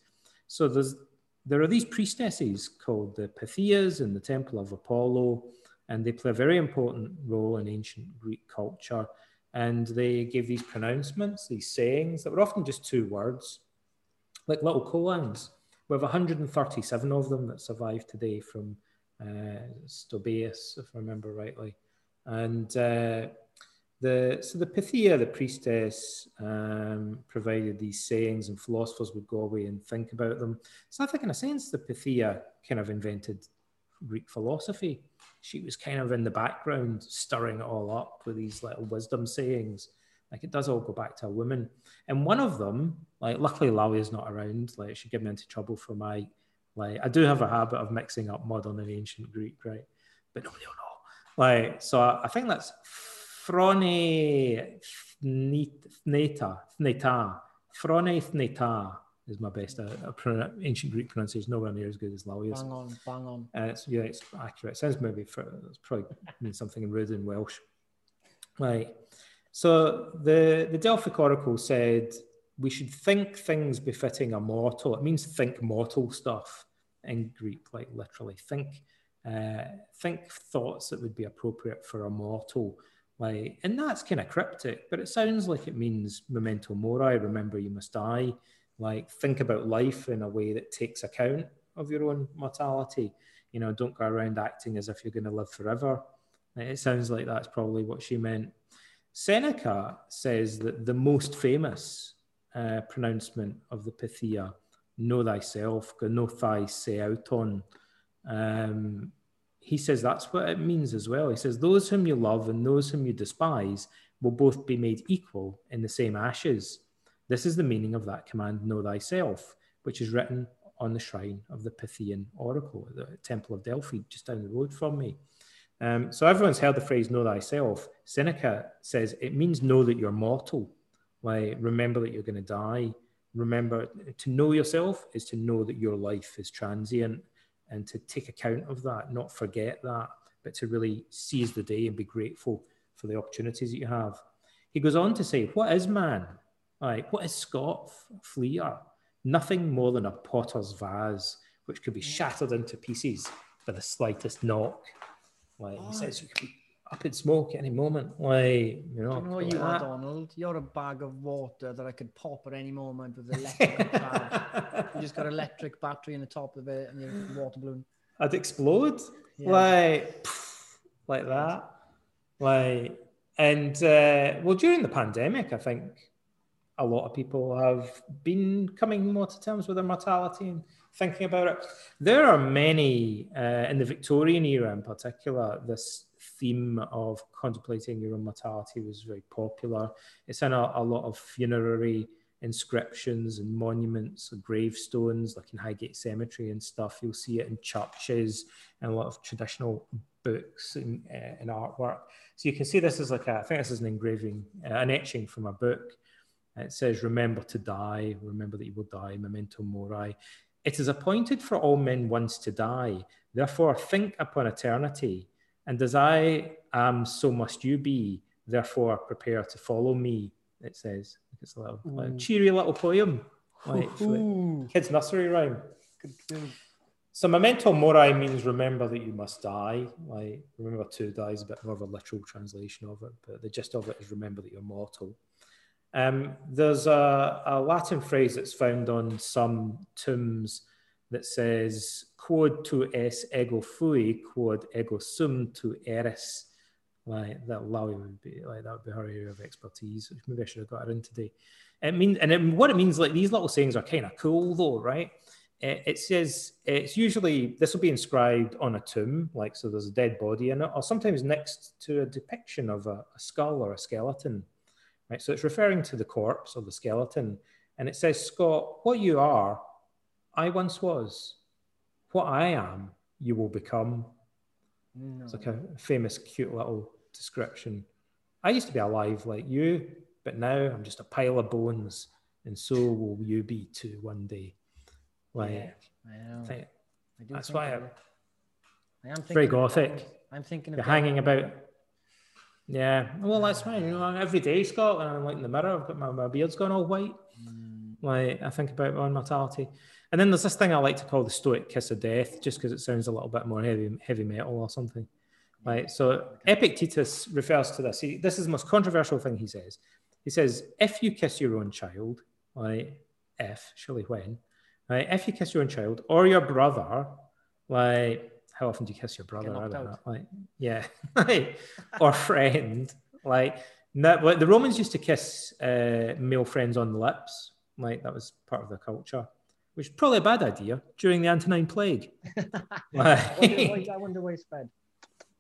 A: So there's there are these priestesses called the Pythias in the Temple of Apollo, and they play a very important role in ancient Greek culture. And they gave these pronouncements, these sayings that were often just two words, like little koans. We have 137 of them that survive today from uh, Stobaeus, if I remember rightly. And uh, the so the Pythia, the priestess, um, provided these sayings, and philosophers would go away and think about them. So I think, in a sense, the Pythia kind of invented Greek philosophy. She was kind of in the background, stirring it all up with these little wisdom sayings. Like it does all go back to a woman. And one of them, like luckily Lally is not around, like she'd get me into trouble for my like I do have a habit of mixing up modern and ancient Greek, right? But nobody will know. Like, so I think that's Frone Thneta, Thneta, Frone Thneta is my best uh, pronoun- ancient Greek pronunciation, nowhere near as good as Lawia's.
B: Bang on, bang on.
A: Uh, it's, yeah, it's accurate. It sounds maybe for, it's probably means something in rude in Welsh. Right. So the the Delphic Oracle said we should think things befitting a mortal. It means think mortal stuff in Greek, like literally think uh, think thoughts that would be appropriate for a mortal. Like, and that's kind of cryptic, but it sounds like it means memento mori. Remember, you must die. Like, think about life in a way that takes account of your own mortality. You know, don't go around acting as if you're going to live forever. It sounds like that's probably what she meant. Seneca says that the most famous uh, pronouncement of the Pythia, know thyself, gnothi seauton, um, he says that's what it means as well. He says, Those whom you love and those whom you despise will both be made equal in the same ashes. This is the meaning of that command, Know thyself, which is written on the shrine of the Pythian oracle the Temple of Delphi, just down the road from me. Um, so everyone's heard the phrase know thyself. Seneca says it means know that you're mortal. Like remember that you're going to die. Remember to know yourself is to know that your life is transient and to take account of that, not forget that, but to really seize the day and be grateful for the opportunities that you have. He goes on to say, What is man? Like, what is Scott Fleer? Nothing more than a potter's vase, which could be shattered into pieces by the slightest knock. Like he says, you could be up in smoke at any moment. Like, you know,
B: You know what you are, Donald? You're a bag of water that I could pop at any moment with electric charge. You just got electric battery in the top of it and your water balloon.
A: I'd explode
B: Yeah.
A: like like that. Like, and uh, well, during the pandemic, I think a lot of people have been coming more to terms with their mortality and thinking about it. There are many uh, in the Victorian era, in particular, this theme of contemplating your own mortality was very popular. It's in a, a lot of funerary inscriptions and monuments, and gravestones, like in Highgate Cemetery and stuff. You'll see it in churches and a lot of traditional books and, uh, and artwork. So you can see this is like a, I think this is an engraving, uh, an etching from a book. It says, Remember to die, remember that you will die, memento mori. It is appointed for all men once to die. Therefore, think upon eternity. And as I am, so must you be. Therefore, prepare to follow me. It says, it's a little, like cheery little poem, like, it's like
B: Ooh.
A: kids' nursery rhyme. So memento mori means remember that you must die. Like remember to die is a bit more of a literal translation of it, but the gist of it is remember that you're mortal. Um, there's a, a Latin phrase that's found on some tombs that says "Quod tu es ego fui, quod ego sum tu eris." Like that, Lowy would be like that would be her area of expertise. Maybe I should have got her in today. It means, and it, what it means, like these little sayings are kind of cool, though, right? it it says it's usually this will be inscribed on a tomb, like so there's a dead body in it, or sometimes next to a depiction of a, a skull or a skeleton, right? So it's referring to the corpse or the skeleton, and it says, Scott, what you are, I once was. What I am, you will become.
B: No.
A: It's like a famous, cute little description. I used to be alive like you, but now I'm just a pile of bones, and so will you be too one day. Like,
B: Yeah, I.
A: I think
B: I do
A: that's why I-.
B: I am
A: very
B: thinking of
A: gothic.
B: I'm thinking of
A: you're hanging about. Yeah, well, that's fine. You know, every day, Scott, when I'm like in the mirror, I've got my, my beard's gone all white.
B: Mm,
A: Like I think about my own mortality. And then there's this thing I like to call the stoic kiss of death, just because it sounds a little bit more heavy, heavy metal or something. Right. So Epictetus refers to this. He, this is the most controversial thing he says. He says, if you kiss your own child, right? If, surely when, right? If you kiss your own child or your brother, like how often do you kiss your brother? I don't know.
B: out.
A: Like, yeah, [LAUGHS] or friend, like no, the Romans used to kiss uh, male friends on the lips, like that was part of their culture, which is probably a bad idea during the Antonine Plague.
B: I wonder why-
A: Like-
B: I wonder why it's spread.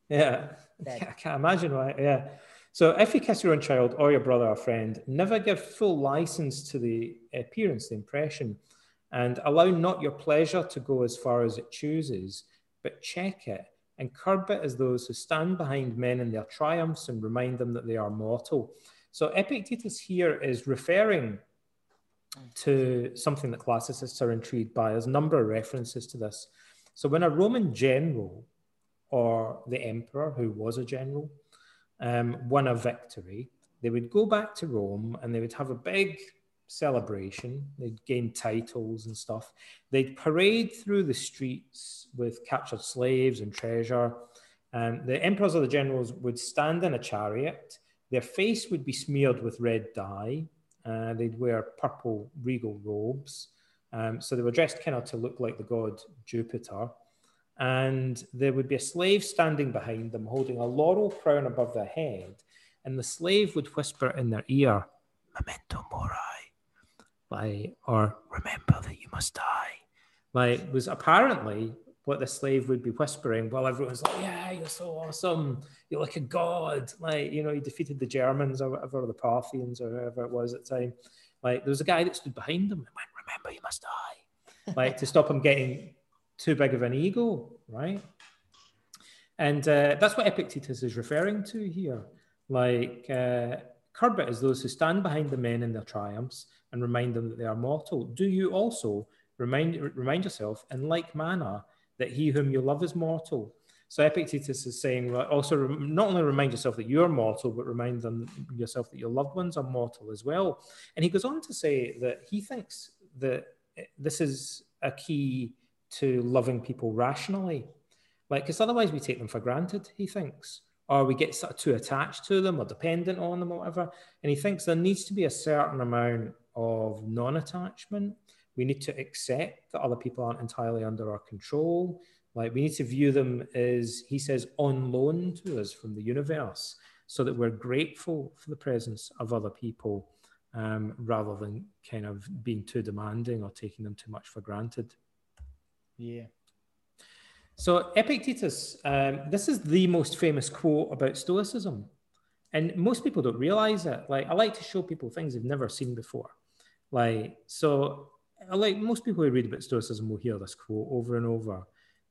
A: yeah,
B: Dead. [LAUGHS]
A: I can't imagine why. Yeah. So if you kiss your own child or your brother or friend, never give full license to the appearance, the impression, and allow not your pleasure to go as far as it chooses, but check it and curb it as those who stand behind men in their triumphs and remind them that they are mortal. So Epictetus here is referring to something that classicists are intrigued by. There's a number of references to this. So when a Roman general or the emperor, who was a general, um, won a victory, they would go back to Rome and they would have a big celebration. They'd gain titles and stuff. They'd parade through the streets with captured slaves and treasure. Um, the emperors or the generals would stand in a chariot. Their face would be smeared with red dye. Uh, they'd wear purple regal robes. Um, so they were dressed kind of to look like the god Jupiter. And there would be a slave standing behind them holding a laurel crown above their head. And the slave would whisper in their ear, Memento mori, like, or remember that you must die. Like, was apparently what the slave would be whispering while everyone's like, Yeah, you're so awesome. You're like a god. Like, you know, he defeated the Germans or whatever, or the Parthians or whoever it was at the time. Like, there was a guy that stood behind them and went, Remember, you must die. [LAUGHS] like, to stop him getting too big of an ego, right? And uh, that's what Epictetus is referring to here. Like, uh, curb it as those who stand behind the men in their triumphs and remind them that they are mortal. Do you also remind, remind yourself in like manner that he whom you love is mortal? So Epictetus is saying, also not only remind yourself that you're mortal, but remind them yourself that your loved ones are mortal as well. And he goes on to say that he thinks that eh, this is a key to loving people rationally, like because otherwise we take them for granted. He thinks, or we get sort of too attached to them or dependent on them or whatever. And he thinks there needs to be a certain amount of non-attachment. We need to accept that other people aren't entirely under our control like we need to view them as, he says, on loan to us from the universe, so that we're grateful for the presence of other people um, rather than kind of being too demanding or taking them too much for granted.
B: Yeah.
A: So Epictetus, um, this is the most famous quote about Stoicism. And most people don't realize it. Like I like to show people things they've never seen before. Like, so like most people who read about Stoicism will hear this quote over and over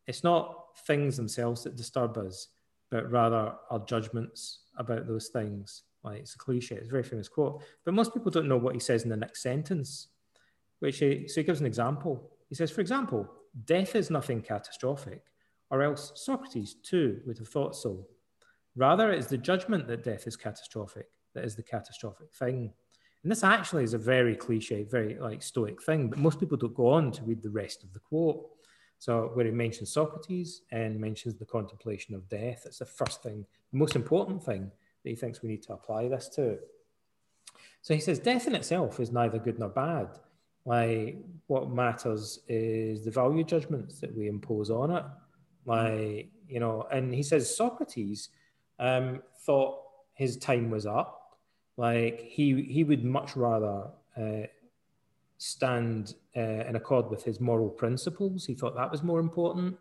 A: it's not things themselves that disturb us, but rather our judgments about those things. Like it's a cliche, it's a very famous quote, but most people don't know what he says in the next sentence. Which he, so he gives an example. He says, for example, death is nothing catastrophic, or else Socrates too would have thought so. Rather, it's the judgment that death is catastrophic that is the catastrophic thing. And this actually is a very cliche, very like stoic thing, but most people don't go on to read the rest of the quote. So where he mentions Socrates and mentions the contemplation of death, it's the first thing, the most important thing that he thinks we need to apply this to. So he says death in itself is neither good nor bad. Like what matters is the value judgments that we impose on it. Like, you know, and he says Socrates um, thought his time was up. Like he he would much rather uh, stand uh, in accord with his moral principles. He thought that was more important,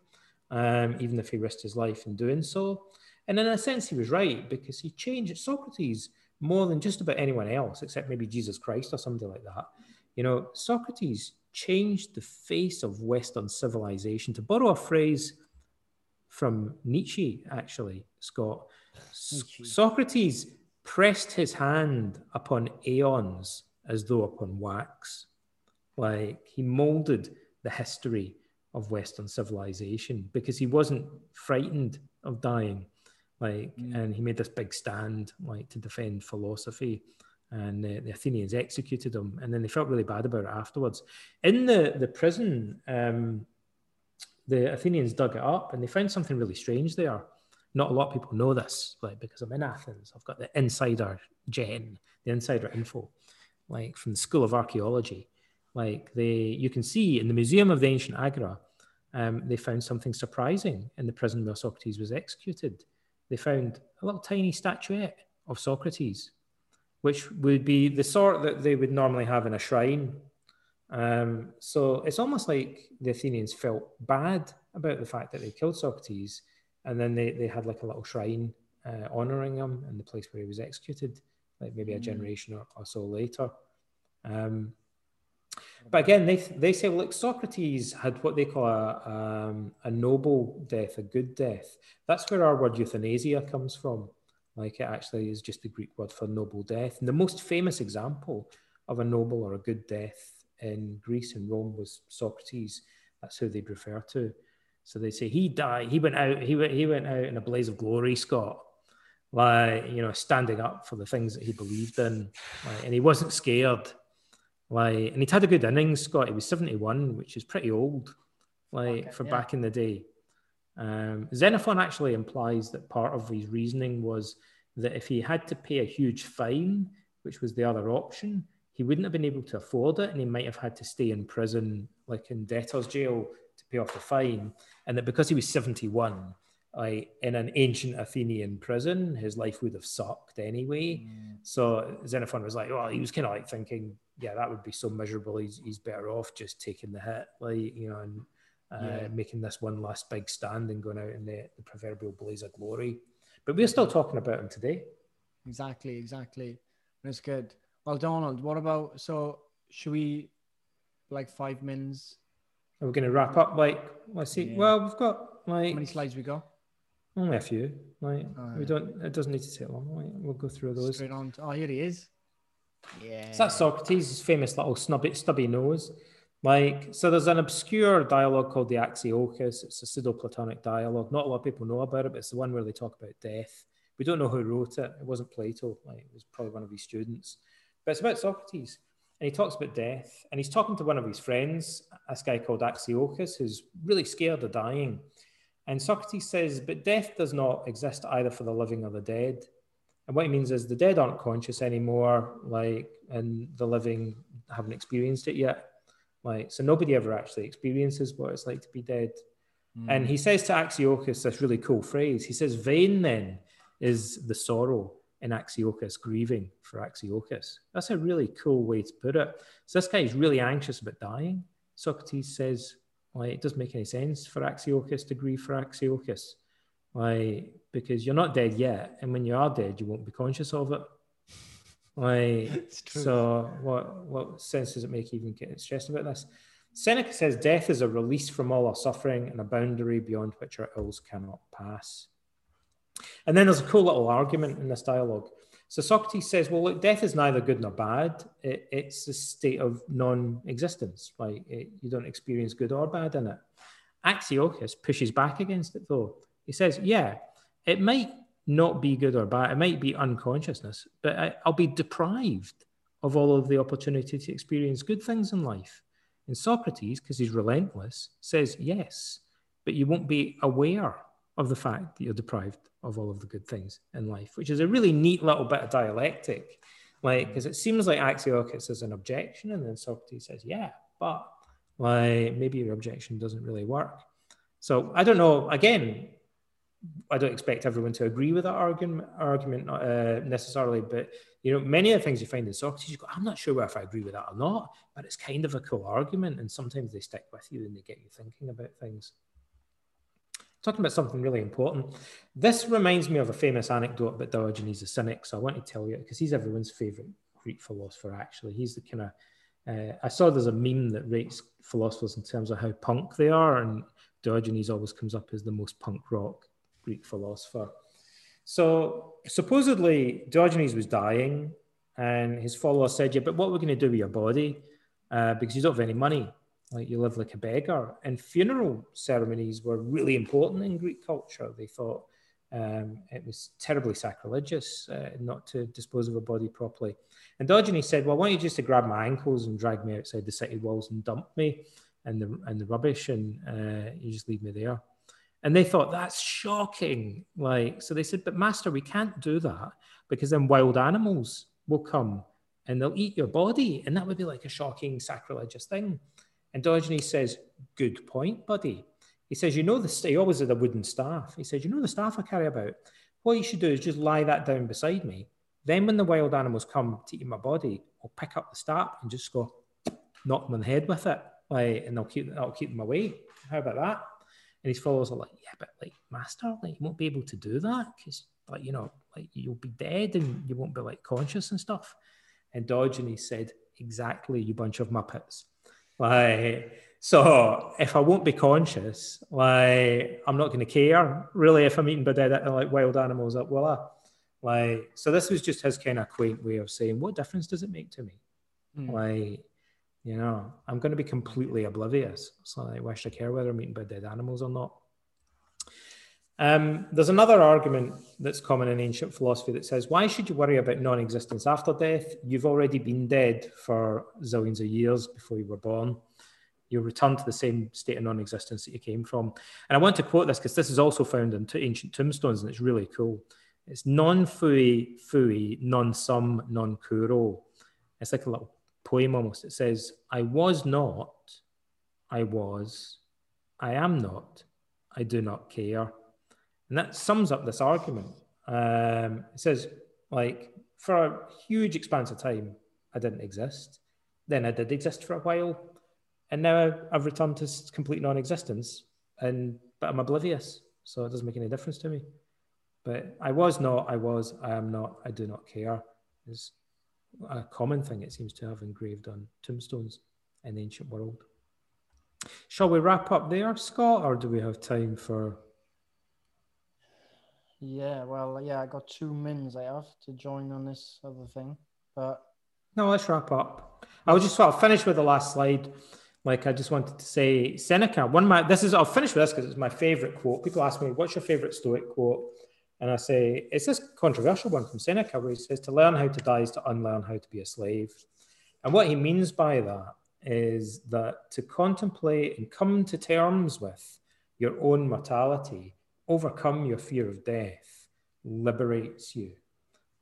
A: um, even if he risked his life in doing so. And in a sense, he was right because he changed Socrates more than just about anyone else, except maybe Jesus Christ or somebody like that. You know, Socrates changed the face of Western civilization. To borrow a phrase from Nietzsche, actually, Scott, Nietzsche. Socrates pressed his hand upon aeons as though upon wax. Like he molded the history of Western civilization because he wasn't frightened of dying. Like, mm. and he made this big stand, like, to defend philosophy. And uh, the Athenians executed him, and then they felt really bad about it afterwards. In the the prison, um, the Athenians dug it up, and they found something really strange there. Not a lot of people know this, like because I'm in Athens. I've got the insider gen, the insider info, like from the School of Archaeology. Like they, you can see in the Museum of the Ancient Agora, um, they found something surprising in the prison where Socrates was executed. They found a little tiny statuette of Socrates, which would be the sort that they would normally have in a shrine. Um, so it's almost like the Athenians felt bad about the fact that they killed Socrates, and then they, they had like a little shrine uh, honoring him in the place where he was executed, like maybe a mm. generation or, or so later. Um, but again, they, they say, look, Socrates had what they call a, um, a noble death, a good death. That's where our word euthanasia comes from. Like it actually is just the Greek word for noble death. And the most famous example of a noble or a good death in Greece and Rome was Socrates. That's who they'd refer to. So they say he died. He went out. He went. He went out in a blaze of glory, Scott. Like you know, standing up for the things that he believed in, like, and he wasn't scared like, and he'd had a good innings, Scott. He was 71, which is pretty old, like okay, for yeah. back in the day. Um, Xenophon actually implies that part of his reasoning was that if he had to pay a huge fine, which was the other option, he wouldn't have been able to afford it, and he might have had to stay in prison, like in debtor's jail, to pay off the fine. And that because he was 71, I, in an ancient Athenian prison, his life would have sucked anyway. Mm. So Xenophon was like, well, he was kind of like thinking, yeah, that would be so miserable. He's, he's better off just taking the hit, like, you know, and uh, yeah. making this one last big stand and going out in the, the proverbial blaze of glory. But we're still talking about him today.
B: Exactly, exactly. That's good. Well, Donald, what about, so should we, like five minutes?
A: Are we going to wrap up? Like, let's see. Yeah. Well, we've got like.
B: How many slides we got?
A: Only a few. Like, we don't, it doesn't need to take long. Like, we'll go through those.
B: Straight on. To, oh, here he is. Yeah.
A: So that's Socrates' famous little snubby, stubby nose. Like, so there's an obscure dialogue called the Axiochus. It's a pseudo-Platonic dialogue. Not a lot of people know about it, but it's the one where they talk about death. We don't know who wrote it. It wasn't Plato. Like, it was probably one of his students. But it's about Socrates. And he talks about death. And he's talking to one of his friends, this guy called Axiochus, who's really scared of dying. And Socrates says, but death does not exist either for the living or the dead. And what he means is the dead aren't conscious anymore, like, and the living haven't experienced it yet. Like, so nobody ever actually experiences what it's like to be dead. Mm. And he says to Axiochus this really cool phrase. He says, Vain then is the sorrow in Axiochus grieving for Axiochus. That's a really cool way to put it. So this guy is really anxious about dying. Socrates says, like, it doesn't make any sense for Axiochus to grieve for Axiochus. Like, because you're not dead yet. And when you are dead, you won't be conscious of it. Like, [LAUGHS] so what, what sense does it make even getting stressed about this? Seneca says death is a release from all our suffering and a boundary beyond which our ills cannot pass. And then there's a cool little argument in this dialogue. So Socrates says, well, look, death is neither good nor bad. It, it's a state of non-existence. Like it, you don't experience good or bad in it. Axiochus pushes back against it, though. He says, yeah, it might not be good or bad. It might be unconsciousness, but I, I'll be deprived of all of the opportunity to experience good things in life. And Socrates, because he's relentless, says, yes, but you won't be aware of the fact that you're deprived of all of the good things in life, which is a really neat little bit of dialectic. Like, because it seems like Axiochus is an objection, and then Socrates says, yeah, but like maybe your objection doesn't really work. So I don't know. Again, I don't expect everyone to agree with that argument, argument uh, necessarily, but you know, many of the things you find in Socrates, you go, I'm not sure if I agree with that or not, but it's kind of a cool argument, and sometimes they stick with you and they get you thinking about things talking about something really important. This reminds me of a famous anecdote about Diogenes the Cynic. So I want to tell you because he's everyone's favorite Greek philosopher, actually. He's the kind of, uh, I saw there's a meme that rates philosophers in terms of how punk they are. And Diogenes always comes up as the most punk rock Greek philosopher. So supposedly Diogenes was dying and his followers said, Yeah, but what are we going to do with your body? Uh, because you don't have any money like you live like a beggar. And funeral ceremonies were really important in Greek culture. They thought um, it was terribly sacrilegious uh, not to dispose of a body properly. And Diogenes said, Well, why don't you just to grab my ankles and drag me outside the city walls and dump me and the, and the rubbish and uh, you just leave me there? And they thought, That's shocking. Like, so they said, But master, we can't do that because then wild animals will come and they'll eat your body. And that would be like a shocking sacrilegious thing. And Diogenes says, Good point, buddy. He says, You know, the, he always had a wooden staff. He says, You know, the staff I carry about. What you should do is just lie that down beside me. Then, when the wild animals come to eat my body, I'll pick up the staff and just go knock them on the head with it. Like, and I'll keep, I'll keep them away. How about that? And his followers are like, Yeah, but like, master, like, you won't be able to do that because, like, you know, like you'll be dead and you won't be like conscious and stuff. And Diogenes said, Exactly, you bunch of muppets. Like, so if I won't be conscious, like I'm not going to care really if I'm eating by dead like wild animals up, will I? Like, so this was just his kind of quaint way of saying, what difference does it make to me? Mm. Like, you know, I'm going to be completely oblivious. So I wish I care whether I'm eaten by dead animals or not. Um, there's another argument that's common in ancient philosophy that says, why should you worry about non existence after death? You've already been dead for zillions of years before you were born. You'll return to the same state of non existence that you came from. And I want to quote this because this is also found in ancient tombstones and it's really cool. It's non fui fui, non sum, non curo. It's like a little poem almost. It says, I was not, I was, I am not, I do not care. And that sums up this argument. Um, it says, like, for a huge expanse of time, I didn't exist. Then I did exist for a while. And now I've returned to complete non existence. And but I'm oblivious. So it doesn't make any difference to me. But I was not, I was, I am not, I do not care is a common thing it seems to have engraved on tombstones in the ancient world. Shall we wrap up there, Scott, or do we have time for
B: yeah, well, yeah, I got two mins I have to join on this other thing, but
A: no, let's wrap up. I will just sort of finish with the last slide. like I just wanted to say Seneca. One my this is I'll finish with this because it's my favorite quote. People ask me, "What's your favorite Stoic quote?" And I say it's this controversial one from Seneca where he says, "To learn how to die is to unlearn how to be a slave." And what he means by that is that to contemplate and come to terms with your own mortality, overcome your fear of death, liberates you,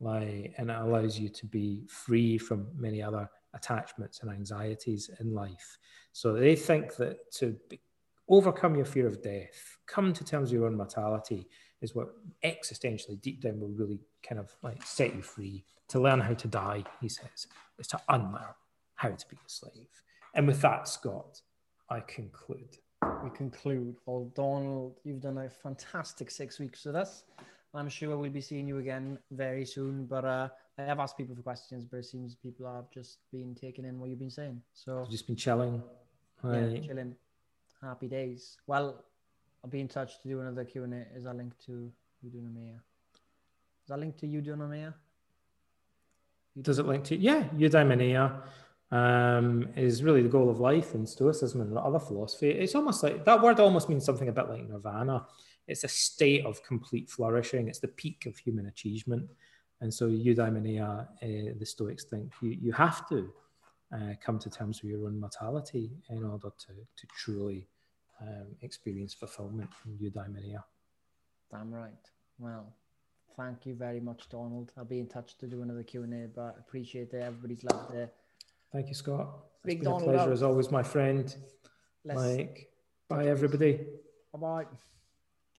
A: like, and it allows you to be free from many other attachments and anxieties in life. So they think that to be, overcome your fear of death, come to terms with your own mortality, is what existentially, deep down, will really kind of like set you free. To learn how to die, he says, is to unlearn how to be a slave. And with that, Scott, I conclude.
B: We conclude. Well, Donald, you've done a fantastic six weeks with us. I'm sure we'll be seeing you again very soon. But uh, I have asked people for questions, but it seems people have just been taking in what you've been saying. So
A: I've just been chilling.
B: Yeah, chilling. Happy days. Well, I'll be in touch to do another Q and A. Is that linked to Eudaimonia? Is that linked to Eudaimonia?
A: Does it link to yeah, Eudaimonia um, is really the goal of life in Stoicism and other philosophy. It's almost like that word almost means something a bit like nirvana. It's a state of complete flourishing. It's the peak of human achievement. And so eudaimonia, uh, the Stoics think you, you have to uh, come to terms with your own mortality in order to, to truly um, experience fulfillment in eudaimonia.
B: Damn right. Well, thank you very much, Donald. I'll be in touch to do another Q&A, but appreciate it. Everybody's loved it.
A: Thank you, Scott. It's Big been Donald a pleasure out. as always, my friend. Let's, bye, everybody.
B: Bye-bye.